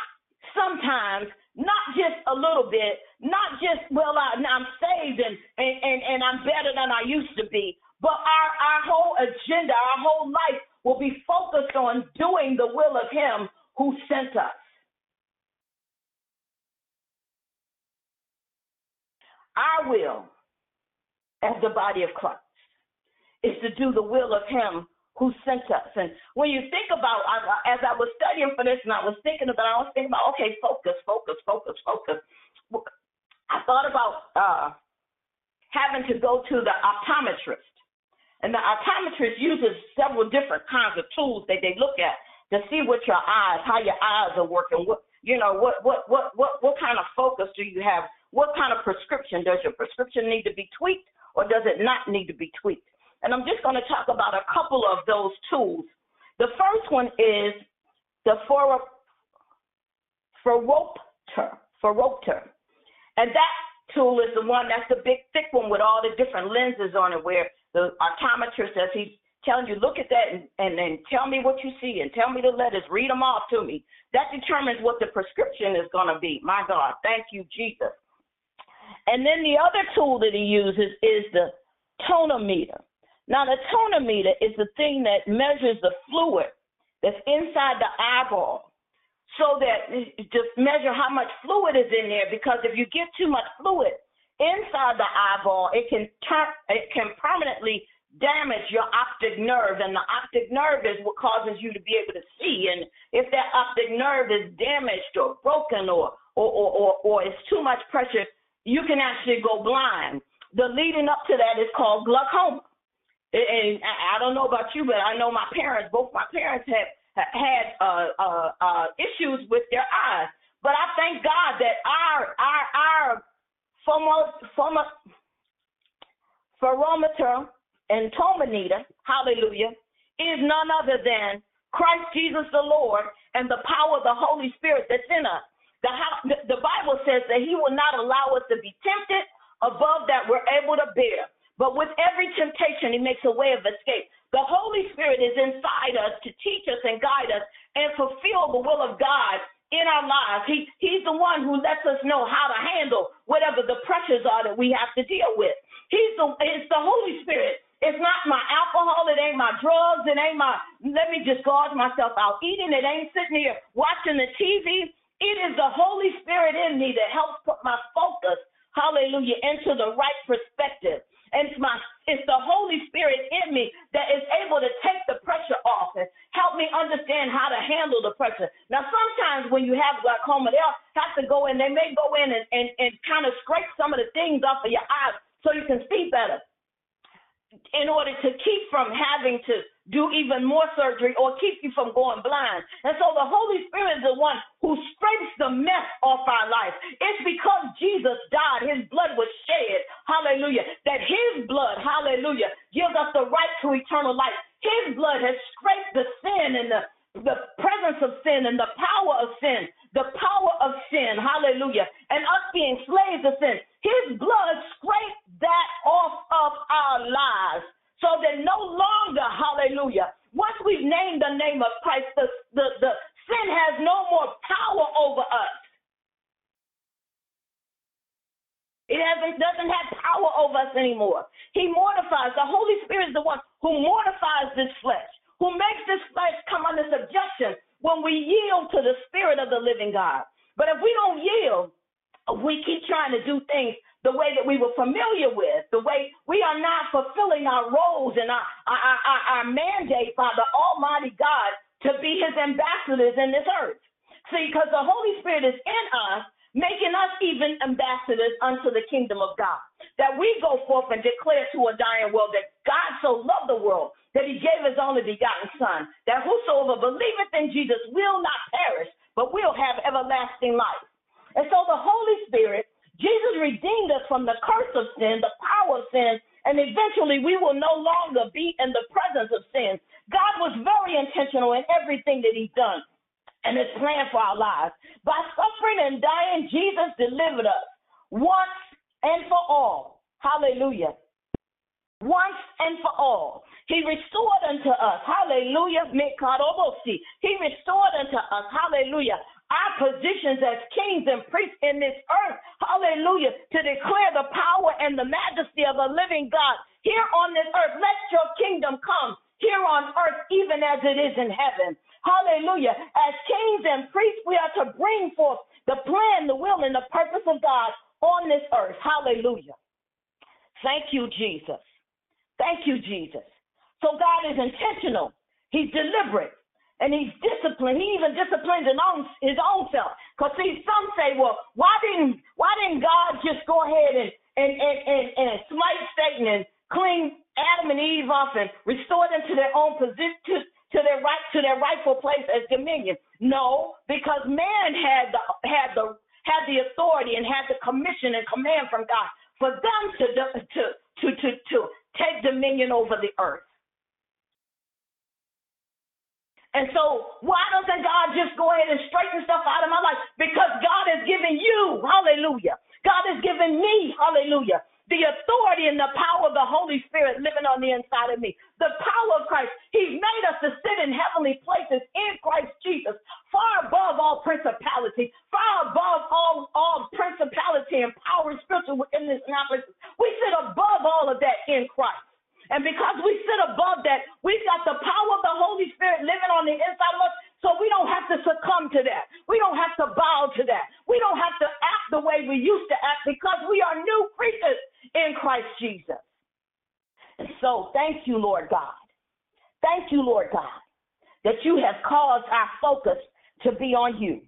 sometimes, not just a little bit, not just well I, am saved and, and and and I'm better than I used to be, but our our whole agenda, our whole life will be focused on doing the will of Him who sent us. Our will as the body of Christ is to do the will of Him who sent us. And when you think about, as I was studying for this and I was thinking about, I was thinking about, okay, focus, focus, focus, focus. I thought about uh, having to go to the optometrist. And the optometrist uses several different kinds of tools that they look at to see what your eyes, how your eyes are working, what you know, what what what what what kind of focus do you have? What kind of prescription does your prescription need to be tweaked or does it not need to be tweaked? And I'm just going to talk about a couple of those tools. The first one is the phoropter, phoropter. And that tool is the one that's the big thick one with all the different lenses on it where the optometrist as he's telling you look at that and, and then tell me what you see and tell me the letters. Read them off to me. That determines what the prescription is going to be. My god thank you jesus. And then the other tool that he uses is the tonometer. Now, the tonometer is the thing that measures the fluid that's inside the eyeball so that just measure how much fluid is in there because if you get too much fluid inside the eyeball it can turn it can permanently damage your optic nerve and the optic nerve is what causes you to be able to see. And if that optic nerve is damaged or broken or or or, or, or it's too much pressure you can actually go blind. The leading up to that is called glaucoma. And I don't know about you, but I know my parents, both my parents have had uh, uh, uh, issues with their eyes. But I thank God that our our our photometer and tonometer, hallelujah, is none other than Christ Jesus the Lord and the power of the Holy Spirit that's in us. The, the Bible says that He will not allow us to be tempted above that we're able to bear. But with every temptation, he makes a way of escape. The Holy Spirit is inside us to teach us and guide us and fulfill the will of God in our lives. He, he's the one who lets us know how to handle whatever the pressures are that we have to deal with. He's the, it's the Holy Spirit. It's not my alcohol. It ain't my drugs. It ain't my, let me just gauge myself out eating. It ain't sitting here watching the TV. It is the Holy Spirit in me that helps put my focus, hallelujah, into the right perspective. And it's my it's the Holy Spirit in me that is able to take the pressure off and help me understand how to handle the pressure. Now sometimes when you have glaucoma, they'll have to go in, they may go in and, and, and kind of scrape some of the things off of your eyes so you can see better in order to keep from having to do even more surgery or keep you from going blind. And so the Holy Spirit is the one who scrapes the mess off our life. It's because Jesus died, his blood was shed, hallelujah, that his blood, hallelujah, gives us the right to eternal life. His blood has scraped the sin and the the presence of sin and the power of sin, the power of sin, hallelujah, and us being slaves of sin. His blood scraped that off of our lives so that no longer, hallelujah, once we've named the name of Christ, the, the, the sin has no more power over us. It doesn't have power over us anymore. He mortifies. The Holy Spirit is the one who mortifies this flesh, who makes this flesh come under subjection when we yield to the Spirit of the living God. But if we don't yield, we keep trying to do things the way that we were familiar with, the way we are not fulfilling our roles and our, our, our, our mandate by the Almighty God to be his ambassadors in this earth. See, because the Holy Spirit is in us, making us even ambassadors unto the kingdom of God. That we go forth and declare to a dying world that God so loved the world that he gave his only begotten Son, that whosoever believeth in Jesus will not perish, but will have everlasting life. And so the Holy Spirit, Jesus redeemed us from the curse of sin, the power of sin, and eventually we will no longer be in the presence of sin. God was very intentional in everything that He's done and His plan for our lives. By suffering and dying, Jesus delivered us once and for all. Hallelujah. Once and for all. He restored unto us, hallelujah, he restored unto us, hallelujah, our positions as kings and priests in this earth, hallelujah, to declare the power and the majesty of the living God here on this earth. Let your kingdom come here on earth, even as it is in heaven. Hallelujah. As kings and priests, we are to bring forth the plan, the will, and the purpose of God on this earth. Hallelujah. Thank you, Jesus. Thank you, Jesus. So God is intentional. He's deliberate. And he's disciplined. He even disciplines his own, his own self. Because see, some say, well, why didn't why didn't God just go ahead and and, and, and, and smite Satan and clean Adam and Eve off and restore them to their own position to their right to their rightful place as dominion? No, because man had the had the had the authority and had the commission and command from God for them to to to to, to take dominion over the earth. And so, why doesn't God just go ahead and straighten stuff out of my life? Because God has given you, hallelujah. God has given me, hallelujah, the authority and the power of the Holy Spirit living on the inside of me. The power of Christ. He's made us to sit in heavenly places in Christ Jesus, far above all principality, far above all, all principality and power and spiritual wickedness our places. We sit above all of that in Christ. And because we sit above that, we've got the power of the Holy Spirit living on the inside of us. So we don't have to succumb to that. We don't have to bow to that. We don't have to act the way we used to act because we are new creatures in Christ Jesus. And so thank you, Lord God. Thank you, Lord God, that you have caused our focus to be on you.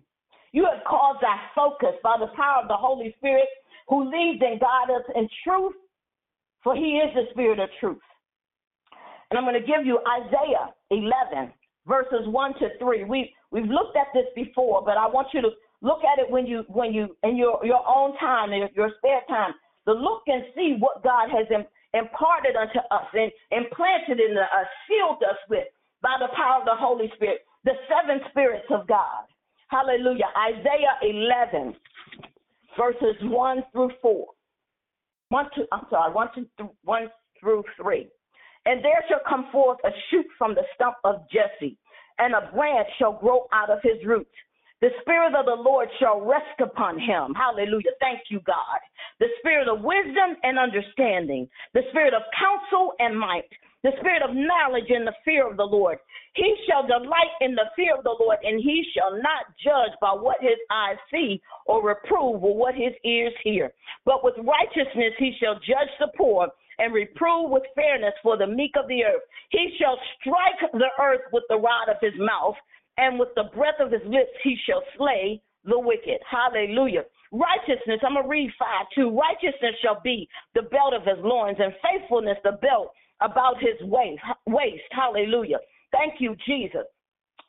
You have caused our focus by the power of the Holy Spirit who leads and guides us in truth, for he is the spirit of truth. And I'm going to give you Isaiah 11, verses 1 to 3. We, we've looked at this before, but I want you to look at it when you, when you, in your, your own time, in your spare time, to look and see what God has imparted unto us and implanted in us, sealed us with by the power of the Holy Spirit, the seven spirits of God. Hallelujah. Isaiah 11, verses 1 through 4. One, two, I'm sorry, one, two, th- one through 3. And there shall come forth a shoot from the stump of Jesse, and a branch shall grow out of his roots. The Spirit of the Lord shall rest upon him. Hallelujah. Thank you, God. The Spirit of wisdom and understanding, the Spirit of counsel and might, the Spirit of knowledge and the fear of the Lord. He shall delight in the fear of the Lord, and he shall not judge by what his eyes see or reprove or what his ears hear. But with righteousness he shall judge the poor and reprove with fairness for the meek of the earth. He shall strike the earth with the rod of his mouth, and with the breath of his lips he shall slay the wicked. Hallelujah. Righteousness, I'm going to read 5 2. Righteousness shall be the belt of his loins, and faithfulness the belt about his waist. waist. Hallelujah. Thank you, Jesus.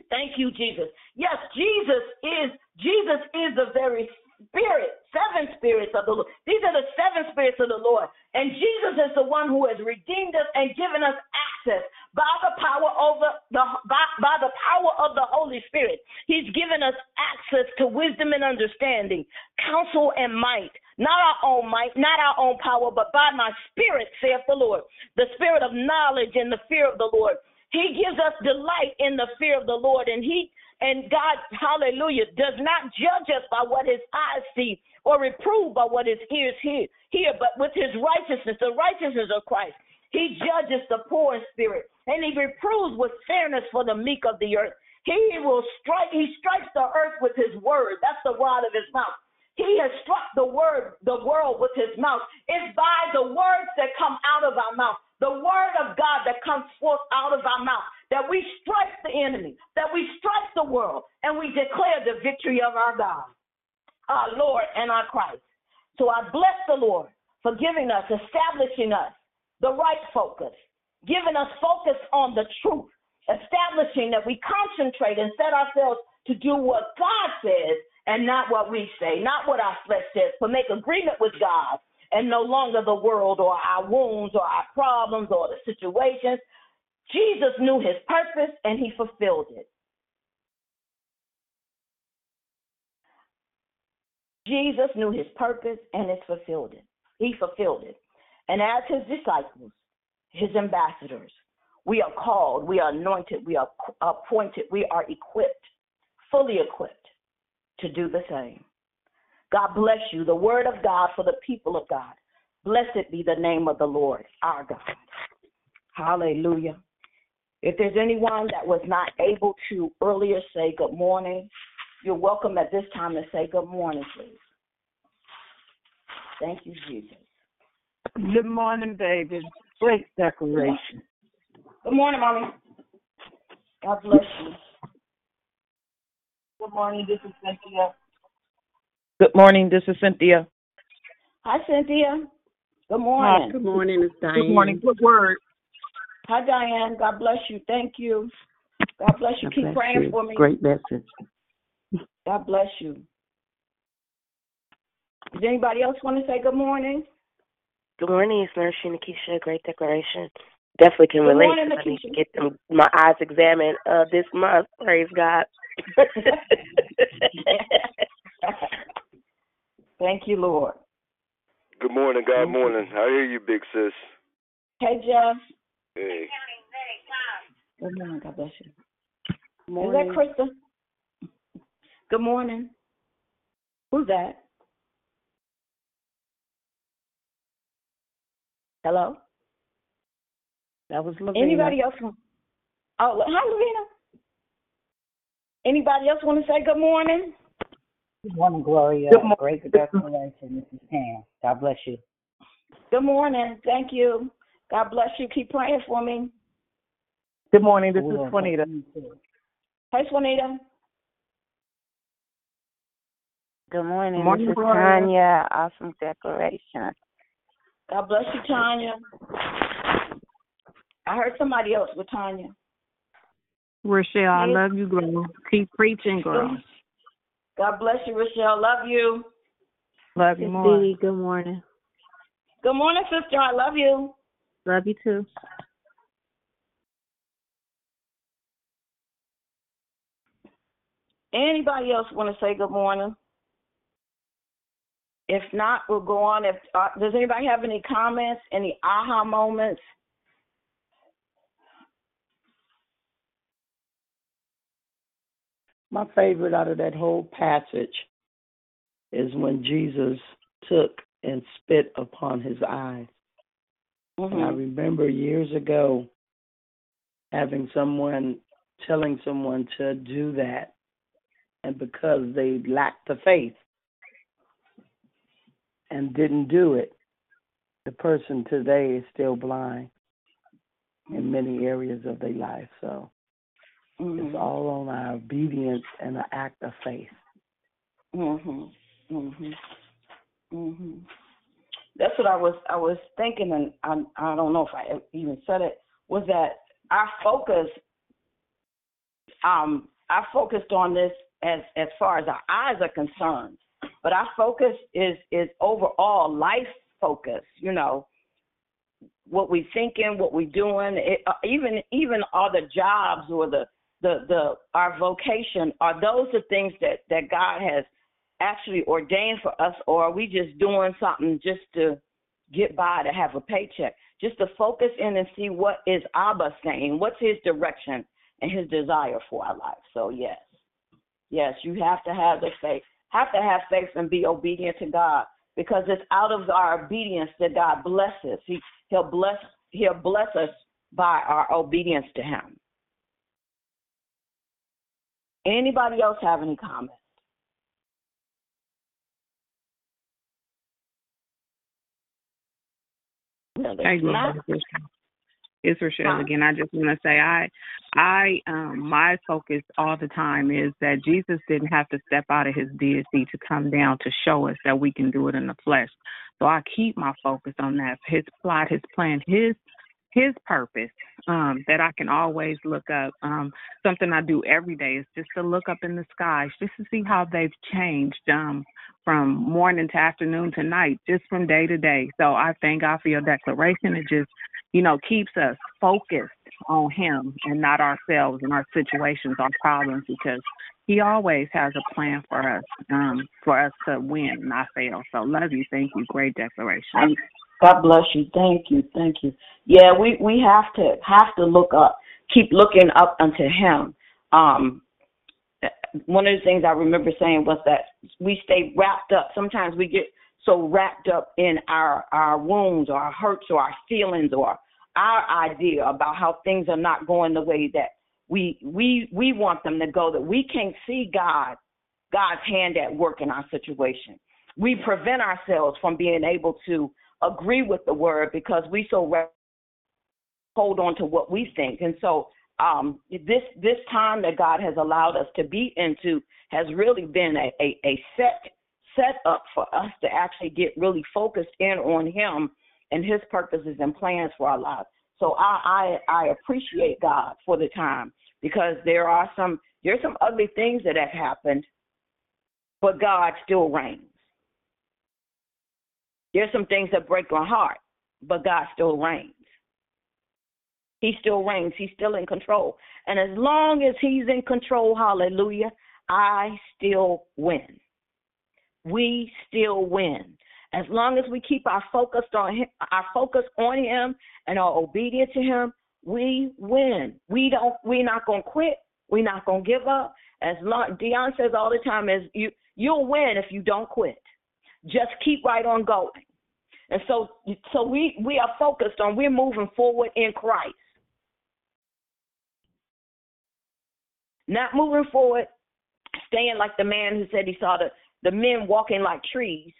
Thank you, Jesus. Yes, Jesus is Jesus is the very spirit, seven spirits of the Lord. These are the seven spirits of the Lord. And Jesus is the one who has redeemed us and given us access by the power over the by, by the power of the Holy Spirit. He's given us access to wisdom and understanding, counsel and might. Not our own might, not our own power, but by my spirit, saith the Lord. The spirit of knowledge and the fear of the Lord. He gives us delight in the fear of the Lord, and He and God, hallelujah, does not judge us by what his eyes see or reprove by what his ears hear, hear, but with his righteousness, the righteousness of Christ. He judges the poor in spirit, and he reproves with fairness for the meek of the earth. He will strike, he strikes the earth with his word. That's the rod of his mouth. He has struck the word, the world with his mouth. It's by the words that come out of our mouth, the word of God that comes forth out of our mouth, that we strike the enemy, that we strike the world, and we declare the victory of our God, our Lord and our Christ. So I bless the Lord for giving us, establishing us the right focus, giving us focus on the truth, establishing that we concentrate and set ourselves to do what God says and not what we say, not what our flesh says, but make agreement with God and no longer the world or our wounds or our problems or the situations. Jesus knew his purpose and he fulfilled it. Jesus knew his purpose and it fulfilled it. He fulfilled it. And as his disciples, his ambassadors, we are called, we are anointed, we are appointed, we are equipped, fully equipped to do the same. God bless you, the word of God for the people of God. Blessed be the name of the Lord, our God. Hallelujah. If there's anyone that was not able to earlier say good morning, you're welcome at this time to say good morning, please. Thank you, Jesus. Good morning, baby. Great decoration. Good morning, Mommy. God bless you. Good morning, this is Cynthia. Good morning, this is Cynthia. Hi, Cynthia. Good morning. Hi, good morning, it's Diane. Good morning, good word. Hi, Diane. God bless you. Thank you. God bless you. God Keep bless praying you. for me. Great message. God bless you. Does anybody else want to say good morning? Good morning, it's Nurse Nakisha. Great declaration. Definitely can Good relate. morning, 'cause I need to get them, my eyes examined uh, this month. Praise God. Thank you, Lord. Good morning, God morning. I hear you, big sis. Hey, Jeff. Hey. Good morning. God bless you. Is Morning. that Krista? Good morning. Who's that? Hello? That was Lavina. Anybody else? want- Oh, hi, Lavina. Anybody else want to say good morning? Good morning, Gloria. Good mo- Great declaration. Mrs. is Pam. God bless you. Good morning. Thank you. God bless you. Keep praying for me. Good morning, this Will. is Juanita. Hey, Juanita. Good morning. Morning, this is Gloria. Tanya. Awesome declaration. God bless you, Tanya. I heard somebody else with Tanya. Rochelle, I love you, girl. Keep preaching, girl. God bless you, Rochelle. Love you. Love you Miss more. Dee, good morning. Good morning, sister. I love you. Love you too. Anybody else want to say good morning? If not, we'll go on. If uh, does anybody have any comments, any aha moments? My favorite out of that whole passage is when Jesus took and spit upon his eyes. And I Mhm. remember years ago having someone telling someone to do that, and because they lacked the faith and didn't do it, the person today is still blind in many areas of their life. So Mhm. it's all on our obedience and an act of faith. Mhm. Mhm. Mhm. That's what I was I was thinking, and I I don't know if I even said it. Was that our focus? Um, I focused on this as as far as our eyes are concerned, but our focus is is overall life focus. You know, what we thinking, what we doing, it, uh, even even other jobs or the the the our vocation are those the things that that God has actually ordained for us, or are we just doing something just to get by to have a paycheck? Just to focus in and see what is Abba saying, what's His direction and His desire for our life. So yes, yes, you have to have the faith, have to have faith and be obedient to God, because it's out of our obedience that God blesses. He He'll bless He'll bless us by our obedience to Him. Anybody else have any comments? No. It's Rochelle again. I just want to say I I um my focus all the time is that Jesus didn't have to step out of his deity to come down to show us that we can do it in the flesh. So I keep my focus on that. His plot, his plan, his his purpose um that I can always look up. Um something I do every day is just to look up in the skies just to see how they've changed um from morning to afternoon to night, just from day to day. So I thank God for your declaration. It just you know, keeps us focused on him and not ourselves and our situations, our problems, because he always has a plan for us, um, for us to win, not fail. So love you, thank you, great declaration. God bless you. Thank you. Thank you. Yeah, we we have to have to look up, keep looking up unto Him. Um, one of the things I remember saying was that we stay wrapped up. Sometimes we get so wrapped up in our our wounds or our hurts or our feelings or our idea about how things are not going the way that we we we want them to go that we can't see God God's hand at work in our situation. We prevent ourselves from being able to agree with the word because we so hold on to what we think. And so um, this this time that God has allowed us to be into has really been a, a, a set set up for us to actually get really focused in on Him and His purposes and plans for our lives. So I I, I appreciate God for the time because there are some there's some ugly things that have happened, but God still reigns. There's some things that break my heart, but God still reigns. He still reigns. He's still in control. And as long as he's in control, hallelujah, I still win. We still win. As long as we keep our focus on him, our focus on him and are obedient to him, we win. We don't we're not gonna quit. We're not gonna give up. As long Dion says all the time is you you'll win if you don't quit. Just keep right on going. And so so we we are focused on we're moving forward in Christ. Not moving forward, staying like the man who said he saw the, the men walking like trees,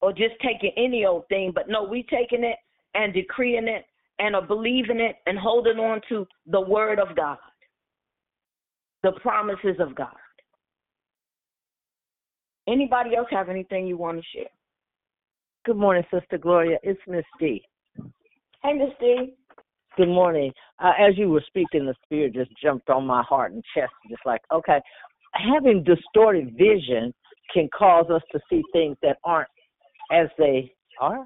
or just taking any old thing, but no, we taking it and decreeing it and are believing it and holding on to the word of God, the promises of God. Anybody else have anything you want to share? Good morning, Sister Gloria. It's Miss D. Hey, Miss D. Good morning. Uh, as you were speaking, the Spirit just jumped on my heart and chest, just like, okay, having distorted vision can cause us to see things that aren't as they are,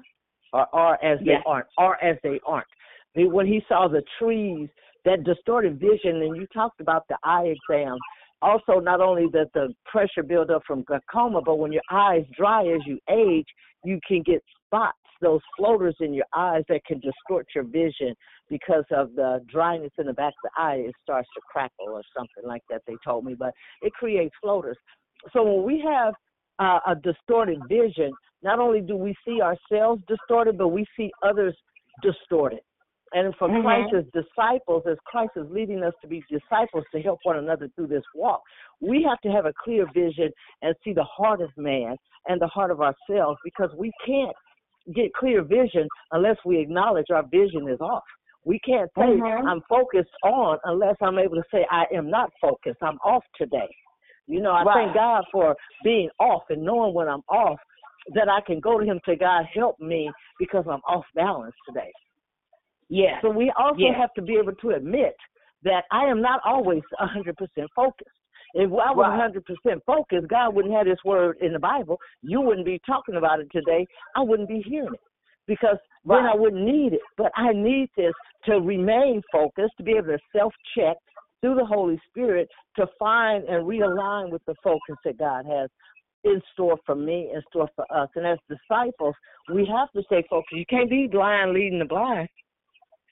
or are as they aren't, are as they aren't. When he saw the trees, that distorted vision, and you talked about the eye exam. Also, not only that the pressure build up from glaucoma, but when your eyes dry as you age, you can get spots, those floaters in your eyes that can distort your vision because of the dryness in the back of the eye. It starts to crackle or something like that, they told me, but it creates floaters. So when we have uh, a distorted vision, not only do we see ourselves distorted, but we see others distorted. And for Mhm. Christ as disciples, as Christ is leading us to be disciples to help one another through this walk, we have to have a clear vision and see the heart of man and the heart of ourselves because we can't get clear vision unless we acknowledge our vision is off. We can't say Mhm. I'm focused on unless I'm able to say I am not focused. I'm off today. You know, I Right. thank God for being off and knowing when I'm off that I can go to him say, God, help me because I'm off balance today. Yeah. So we also Yeah. have to be able to admit that I am not always 100% focused. If I was Right. 100% focused, God wouldn't have this word in the Bible. You wouldn't be talking about it today. I wouldn't be hearing it because then I wouldn't need it. But I need this to remain focused, to be able to self check through the Holy Spirit to find and realign with the focus that God has in store for me, in store for us. And as disciples, we have to stay focused. You can't be blind leading the blind.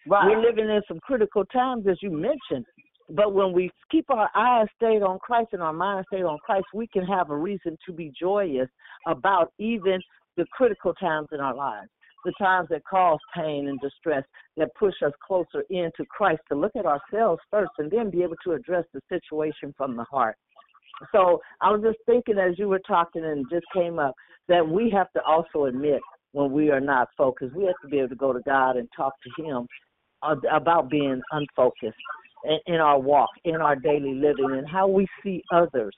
Right. We're living in some critical times, as you mentioned. But when we keep our eyes stayed on Christ and our minds stayed on Christ, we can have a reason to be joyous about even the critical times in our lives, the times that cause pain and distress, that push us closer into Christ, to look at ourselves first and then be able to address the situation from the heart. So I was just thinking as you were talking and just came up that we have to also admit when we are not focused. We have to be able to go to God and talk to Him about being unfocused in our walk, in our daily living, and how we see others.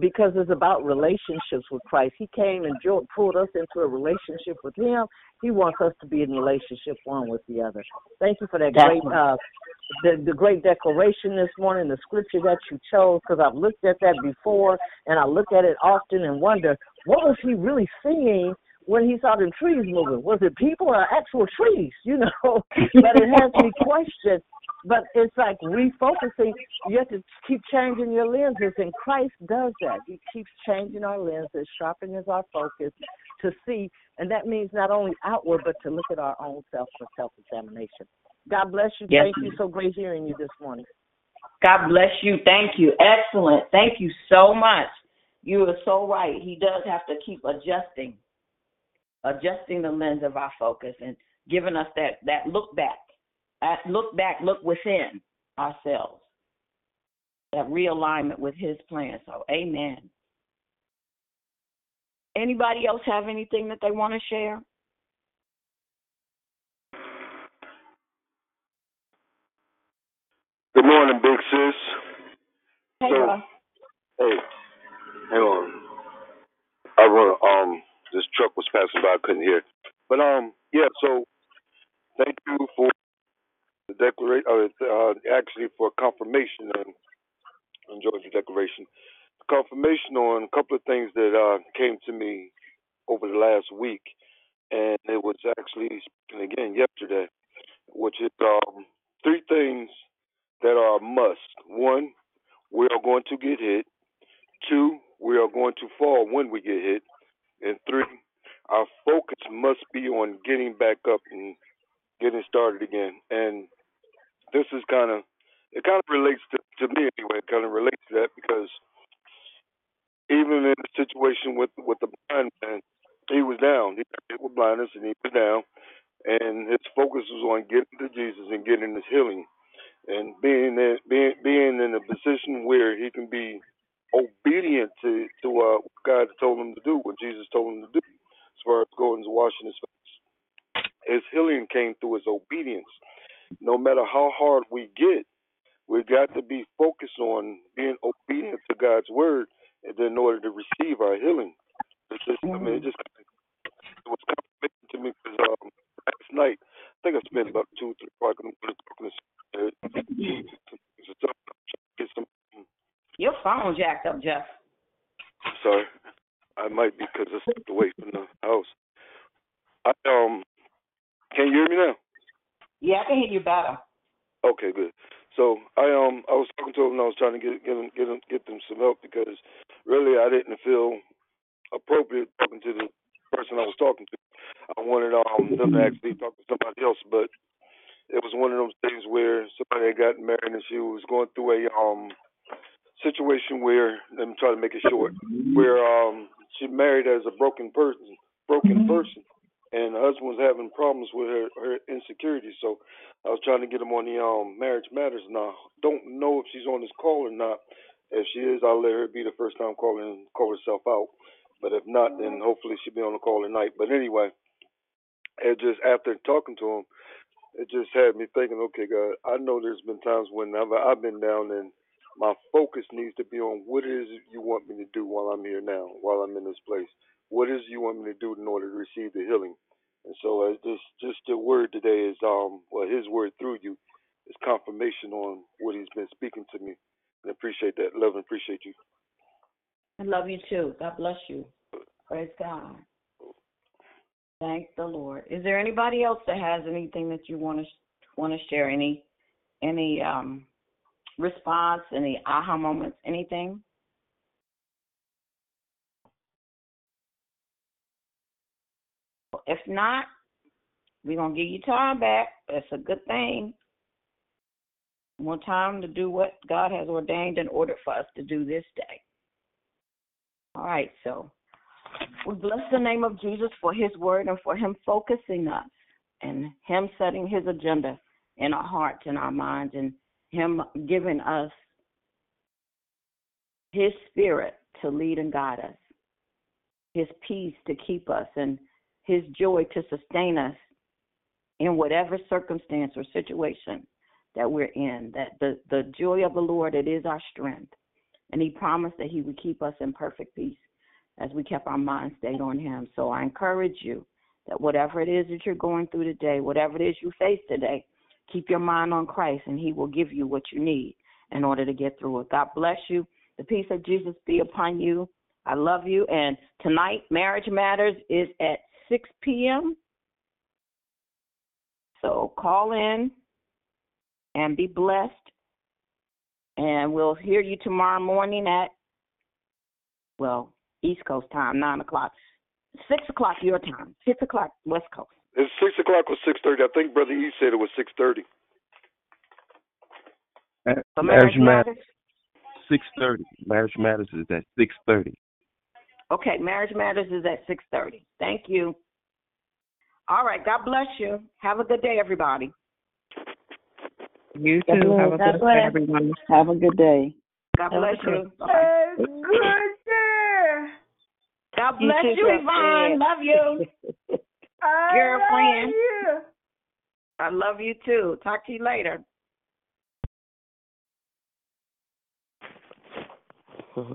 Because it's about relationships with Christ. He came and pulled us into a relationship with Him. He wants us to be in relationship one with the other. Thank you for that great, uh, the, the great declaration this morning, the scripture that you chose. Because I've looked at that before, and I look at it often and wonder what was He really seeing when he saw the trees moving. Was it people or actual trees? You know, but it has me be questioned. But it's like refocusing. You have to keep changing your lenses, and Christ does that. He keeps changing our lenses, sharpening our focus to see, and that means not only outward, but to look at our own self for self-examination. God bless you. Yes. Thank you. So great hearing you this morning. God bless you. Thank you. Excellent. Thank you so much. You are so right. He does have to keep adjusting adjusting the lens of our focus and giving us that that look back, that look back, look within ourselves, that realignment with His plan. So, Amen. Anybody else have anything that they want to share? Good morning, big sis. Hey, so, hey, hang on. I run um this truck was passing by, I couldn't hear. But um, yeah. So thank you for the declaration. Uh, uh, actually, for confirmation and enjoyed the declaration. Confirmation on a couple of things that uh came to me over the last week, and it was actually speaking again yesterday, which is um three things that are a must. One, we are going to get hit. Two, we are going to fall when we get hit. And three, our focus must be on getting back up and getting started again. And this is kind of, it kind of relates to, to me anyway. It kind of relates to that because even in the situation with with the blind man, he was down. He hit with blindness and he was down. And his focus was on getting to Jesus and getting his healing and being in, being being in a position where he can be obedient to to uh, what God told him to do, what Jesus told him to do, as far as going to washing his face. His healing came through his obedience. No matter how hard we get, we got to be focused on being obedient to God's word, in order to receive our healing. It's just, I mean, it just it was confirmation to me because um, last night, I think I spent about two, three o'clock in the talking to get some. Your phone jacked up, Jeff. Sorry, I might be because I stepped away from the house. I um, can you hear me now? Yeah, I can hear you better. Okay, good. So I um I was talking to him and I was trying to get get them get them get them some help because really I didn't feel appropriate talking to the person I was talking to. I wanted um them to actually talk to somebody else, but it was one of those things where somebody had gotten married and she was going through a um situation where let me try to make it short, where um she married as a broken person broken person and the husband was having problems with her, her insecurities. So I was trying to get him on the um marriage matters now. Don't know if she's on this call or not. If she is, I'll let her be the first time calling call herself out. But if not, then hopefully she'll be on the call tonight. But anyway, it just after talking to him, it just had me thinking, okay, God, I know there's been times when I've, I've been down and my focus needs to be on what it is you want me to do while I'm here now, while I'm in this place. What is you want me to do in order to receive the healing? And so, uh, just just the word today is um, well, His word through you is confirmation on what He's been speaking to me, and appreciate that. Love and appreciate you. I love you too. God bless you. Praise God. Thank the Lord. Is there anybody else that has anything that you want to want to share? Any any um response? Any aha moments? Anything? If not, we're gonna give you time back. That's a good thing. More time to do what God has ordained in order for us to do this day. All right, so we bless the name of Jesus for his word and for him focusing us and him setting his agenda in our hearts and our minds and him giving us his spirit to lead and guide us, his peace to keep us and His joy to sustain us in whatever circumstance or situation that we're in. That the, the joy of the Lord, it is our strength. And He promised that He would keep us in perfect peace as we kept our mind stayed on Him. So I encourage you that whatever it is that you're going through today, whatever it is you face today, keep your mind on Christ and He will give you what you need in order to get through it. God bless you. The peace of Jesus be upon you. I love you. And tonight, Marriage Matters is at 6 p.m. So call in and be blessed. And we'll hear you tomorrow morning at, well, East Coast time, 9 o'clock. 6 o'clock your time, 6 o'clock West Coast. It's six o'clock or six thirty. I think Brother E said it was six thirty. Marriage Marriage Matters, Matters? six thirty. Marriage Matters is at six thirty. Okay, Marriage Matters is at 6.30. Thank you. All right, God bless you. Have a good day, everybody. You God too. bless. Have a God good bless. day, everyone. Have a good day. God bless you. Have Bye-bye. God bless too, you, Jeff. Yvonne. Love you. Girlfriend. I love you too. Talk to you later. Mm-hmm.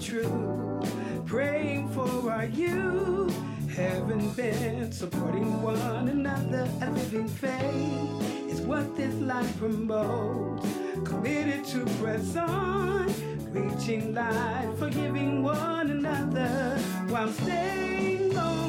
Truth, praying for our youth, having been supporting one another. A living faith is what this life promotes. Committed to press on, reaching life, forgiving one another while staying on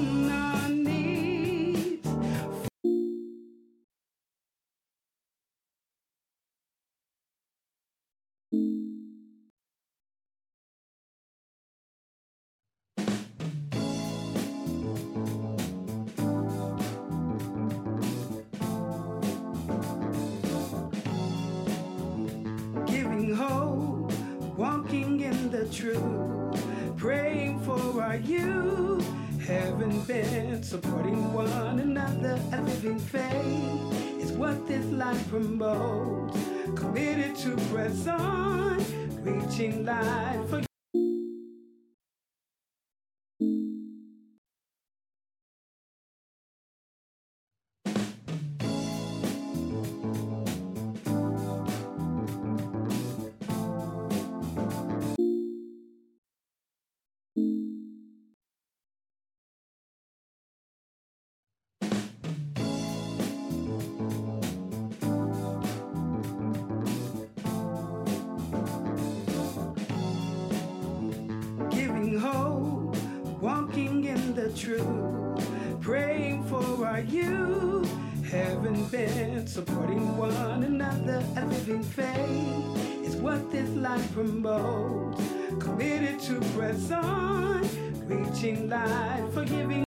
truth, praying for our youth, having been supporting one another. A living faith is what this life promotes. Committed to press on, reaching life. Truth, praying for our youth, having been supporting one another. A living faith is what this life promotes. Committed to press on, reaching life, forgiving.